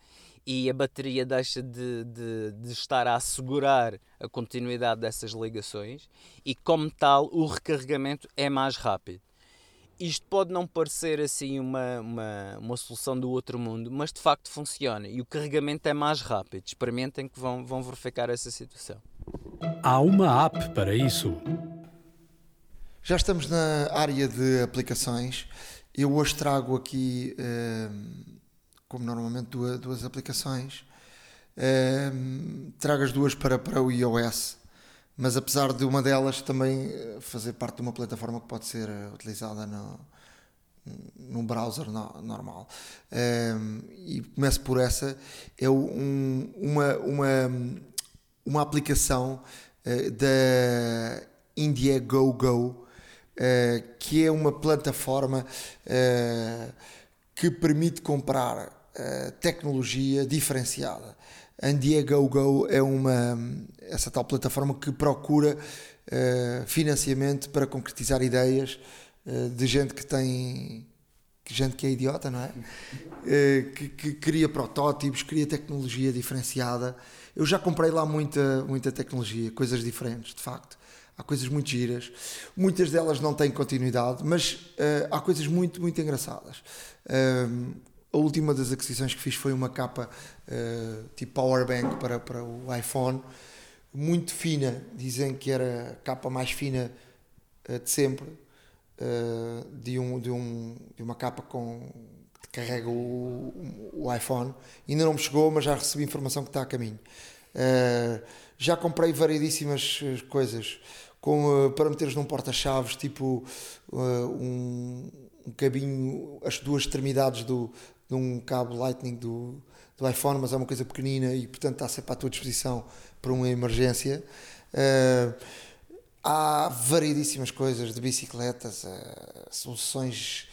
e a bateria deixa de, de, de, estar a assegurar a continuidade dessas ligações e, como tal, o recarregamento é mais rápido. Isto pode não parecer assim uma, uma, uma solução do outro mundo, mas de facto funciona e o carregamento é mais rápido. Experimentem que vão, vão verificar essa situação. Há uma app para isso. Já estamos na área de aplicações. Eu hoje trago aqui, ehm, como normalmente, duas, aplicações. Ehm, trago as duas para, para o iOS, mas apesar de uma delas também eh, fazer parte de uma plataforma que pode ser eh, utilizada no, num browser no, normal. Um, ehm, e começo por essa, é um, uma, uma, uma aplicação uh, da Indiegogo, uh, que é uma plataforma uh, que permite comprar uh, tecnologia diferenciada. A Indiegogo é uma essa tal plataforma que procura financiamento para concretizar ideias de gente que tem gente que é idiota, não é? que, que cria protótipos, cria tecnologia diferenciada. Eu já comprei lá muita, muita tecnologia, coisas diferentes, de facto há coisas muito giras, muitas delas não têm continuidade, mas uh, há coisas muito, muito engraçadas. Uh, a última das aquisições que fiz foi uma capa uh, tipo power bank para, para o iPhone, muito fina, dizem que era a capa mais fina de sempre, de, um, de, um, de uma capa com que carrega o, o iPhone. Ainda não me chegou, mas já recebi informação que está a caminho. já comprei variedíssimas coisas com, uh, para meteres num porta-chaves, tipo uh, um, um, cabinho, as duas extremidades do, de um cabo Lightning do, do iPhone, mas é uma coisa pequenina e portanto está sempre à tua disposição para uma emergência. Uh, há variedíssimas coisas de bicicletas, uh, soluções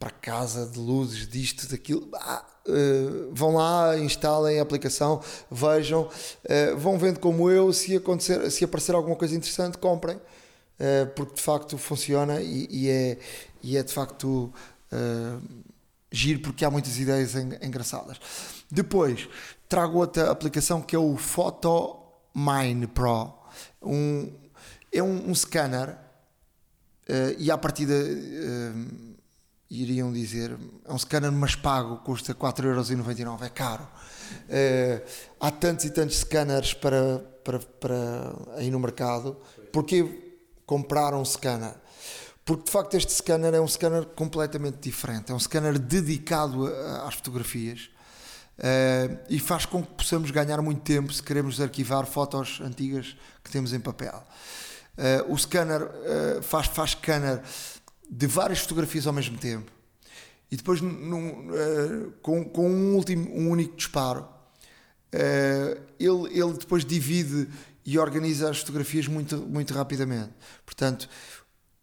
para casa, de luzes, disto, daquilo. Ah, uh, vão lá, instalem a aplicação, vejam, uh, vão vendo como eu, se, acontecer, se aparecer alguma coisa interessante, comprem, uh, porque de facto funciona e, e, é, e é de facto giro porque há muitas ideias engraçadas. Depois, trago outra aplicação que é o Photo Mine Pro. Um, é um, um scanner e à partida iriam dizer é um scanner mas pago, custa 4,99€, é caro. Uh, há tantos e tantos scanners para, para, para aí no mercado, porque comprar um scanner? Porque de facto este scanner é um scanner completamente diferente, é um scanner dedicado a, às fotografias uh, e faz com que possamos ganhar muito tempo se queremos arquivar fotos antigas que temos em papel. Uh, o scanner faz, faz scanner de várias fotografias ao mesmo tempo e depois num, uh, com, com um último um único disparo uh, ele, ele depois divide e organiza as fotografias muito, muito rapidamente. Portanto,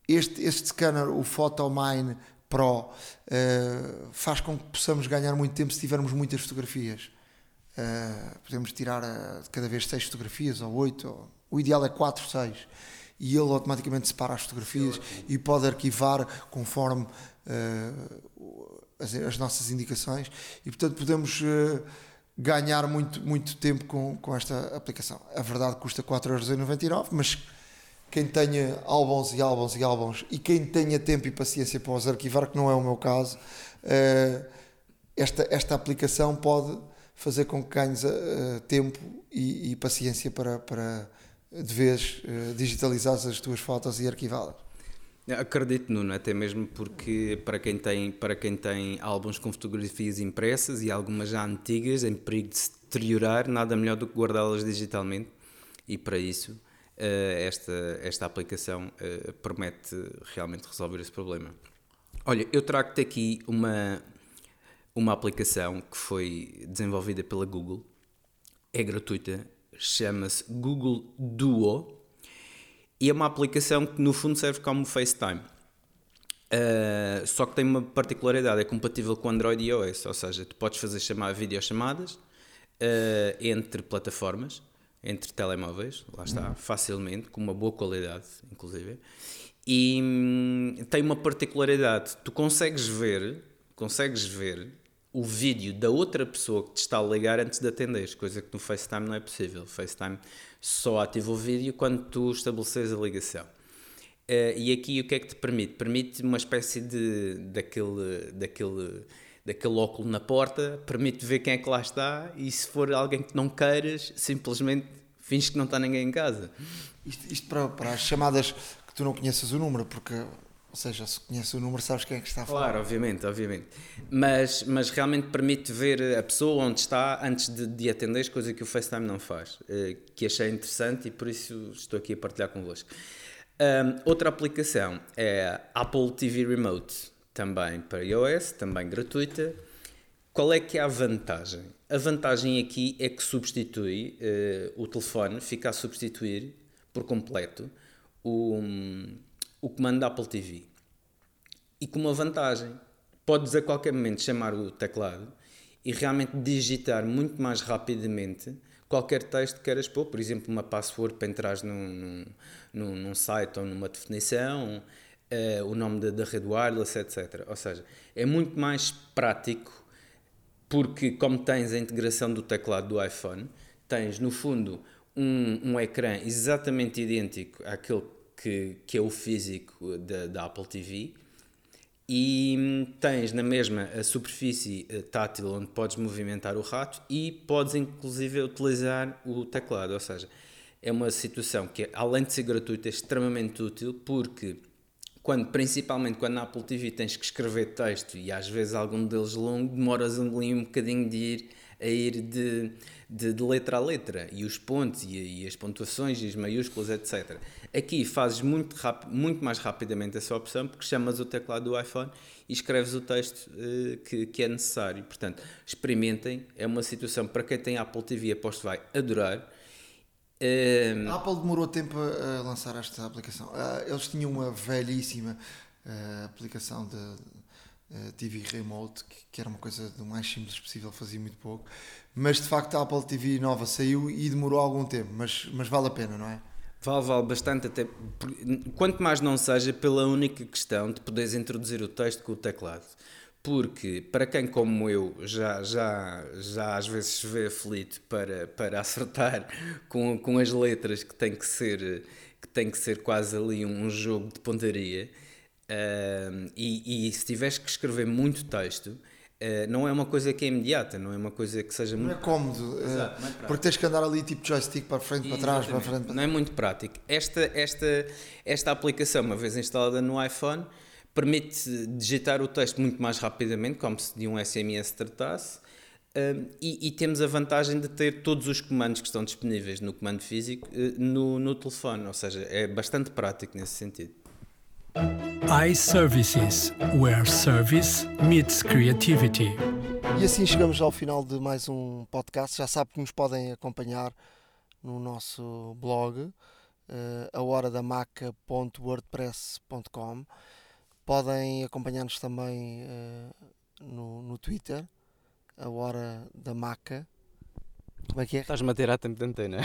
este, este scanner, o PhotoMine Pro, uh, faz com que possamos ganhar muito tempo se tivermos muitas fotografias. Podemos tirar uh, cada vez seis fotografias ou oito, ou, o ideal é quatro, seis. E ele automaticamente separa as fotografias e pode arquivar conforme as, as, nossas indicações. E portanto podemos ganhar muito, muito tempo com, com esta aplicação. A verdade custa 4,99€, mas quem tenha álbuns e álbuns e álbuns e quem tenha tempo e paciência para os arquivar, que não é o meu caso, uh, esta, esta aplicação pode fazer com que ganhes uh, tempo e, e, paciência para, para de vez uh, digitalizar as tuas fotos e arquivá-las. Acredito, Nuno, até mesmo porque para quem, tem, para quem tem álbuns com fotografias impressas e algumas já antigas, em perigo de se deteriorar, nada melhor do que guardá-las digitalmente. E para isso, eh, esta, esta aplicação eh, promete realmente resolver esse problema. Olha, eu trago-te aqui uma, uma aplicação que foi desenvolvida pela Google, é gratuita, chama-se Google Duo e é uma aplicação que no fundo serve como FaceTime. Uh, só que tem uma particularidade, é compatível com Android e iOS, ou seja, tu podes fazer chamar videochamadas uh, entre plataformas entre telemóveis, lá está, facilmente, com uma boa qualidade, inclusive. E hum, tem uma particularidade, tu consegues ver, consegues ver o vídeo da outra pessoa que te está a ligar antes de atender, coisa que no FaceTime não é possível. O FaceTime só ativa o vídeo quando tu estabeleces a ligação. Uh, e aqui o que é que te permite? Permite uma espécie de daquele, daquele daquele óculo na porta, permite ver quem é que lá está e se for alguém que não queiras, simplesmente finges que não está ninguém em casa. Isto, isto para, para, as chamadas que tu não conheces o número, porque, ou seja, se conheces o número sabes quem é que está a falar. Claro, obviamente, obviamente. Mas, mas realmente permite ver a pessoa onde está antes de, de atender, coisa que o FaceTime não faz, eh, que achei interessante e por isso estou aqui a partilhar convosco. Um, outra aplicação é a Apple TV Remote também para iOS, também gratuita. Qual é que é a vantagem? A vantagem aqui é que substitui uh, o telefone, fica a substituir por completo o, um, o comando da Apple TV. E com uma vantagem, podes a qualquer momento chamar o teclado e realmente digitar muito mais rapidamente qualquer texto que queiras pôr, por exemplo, uma password para entrar num, num, num site ou numa definição, uh, o nome da, da rede wireless, etc. Ou seja, é muito mais prático porque, como tens a integração do teclado do iPhone, tens no fundo um, um ecrã exatamente idêntico àquele que, que é o físico da, da Apple TV e hum, tens na mesma a superfície eh, tátil onde podes movimentar o rato e podes inclusive utilizar o teclado, ou seja, é uma situação que além de ser gratuita é extremamente útil porque quando, principalmente quando na Apple TV tens que escrever texto e às vezes algum deles longo, demoras um bocadinho de ir a ir de, de, de letra a letra e os pontos e, e, as pontuações e as maiúsculas, etc. Aqui fazes muito, rápido, muito mais rapidamente essa opção porque chamas o teclado do iPhone e escreves o texto uh, que, que é necessário. Portanto, experimentem, é uma situação para quem tem Apple TV, aposto vai adorar a Apple demorou tempo a lançar esta aplicação. Ah, eles tinham uma velhíssima uh, aplicação de uh, TV Remote, que, que, era uma coisa do mais simples possível, fazia muito pouco. Mas de facto a Apple TV nova saiu e demorou algum tempo, mas, mas vale a pena, não é? Vale, vale bastante, até quanto mais não seja pela única questão de poderes introduzir o texto com o teclado porque para quem como eu já, já, já às vezes se vê aflito para, para acertar com, com as letras que tem que ser que tem que ser quase ali um jogo de pontaria uh, e, e se tiveres que escrever muito texto uh, não é uma coisa que é imediata, não é uma coisa que seja muito. Não é cómodo, Exato, não é porque tens que andar ali tipo joystick para frente, para trás, para frente. Para... Não é muito prático. Esta, esta, esta aplicação, uma vez instalada no iPhone, permite digitar o texto muito mais rapidamente, como se de um SMS tratasse, uh, e, e, temos a vantagem de ter todos os comandos que estão disponíveis no comando físico uh, no, no telefone, ou seja, é bastante prático nesse sentido. iServices, where service meets creativity. E assim chegamos ao final de mais um podcast. Já sabe que nos podem acompanhar no nosso blog, uh, ahoradamaca.wordpress.com. Podem acompanhar-nos também uh, no, no Twitter, a Hora da Maca. Como é que é? Estás-me a tirar tempo de antena.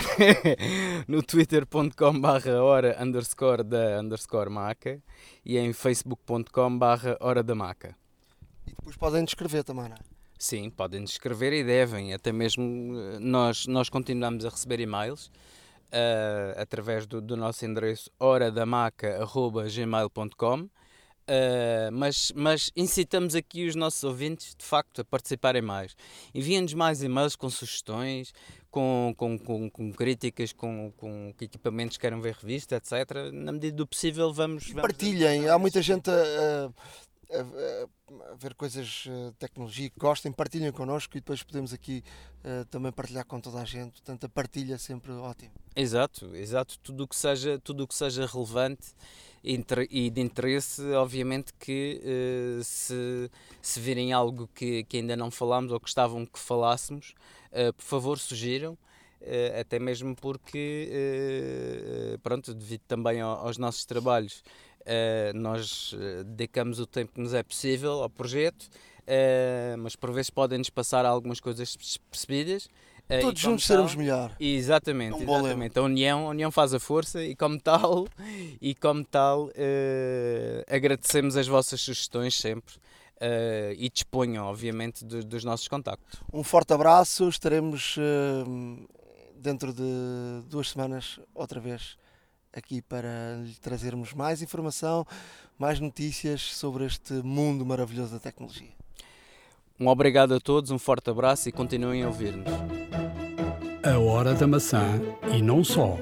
no twitter.com barra hora underscore da underscore maca e em facebook.com barra hora da maca. E depois podem descrever também, não é? Sim, podem descrever e devem. Até mesmo eh, nós, nós continuamos a receber e-mails uh, através do, do nosso endereço horadamaca.gmail.com Uh, mas, mas incitamos aqui os nossos ouvintes, de facto, a participarem mais. Enviem-nos mais e-mails com sugestões, com, com, com, com críticas, com, que equipamentos queiram ver revista, etc. Na medida do possível, vamos. vamos partilhem. Há muita gente a, a, a, ver coisas de tecnologia que gostem, partilhem connosco e depois podemos aqui uh, também partilhar com toda a gente. Portanto, a partilha é sempre ótimo. Exato, exato. Tudo o que seja, tudo o que seja relevante e de interesse, obviamente que uh, se, se virem algo que, que ainda não falámos ou que estavam que falássemos, uh, por favor sugiram, uh, até mesmo porque, pronto, devido também aos nossos trabalhos, nós dedicamos o tempo que nos é possível ao projeto, mas por vezes podem-nos passar algumas coisas percebidas eh, Todos juntos tal, seremos melhor. Exatamente, é um exatamente. A união, a união faz a força e como tal, e como tal uh, agradecemos as vossas sugestões sempre. Uh, e disponham, obviamente, do, dos nossos contactos. Um forte abraço, estaremos uh, dentro de duas semanas outra vez aqui para lhe trazermos mais informação, mais notícias sobre este mundo maravilhoso da tecnologia. Um obrigado a todos, um forte abraço e continuem a ouvir-nos. A Hora da Maçã e não só.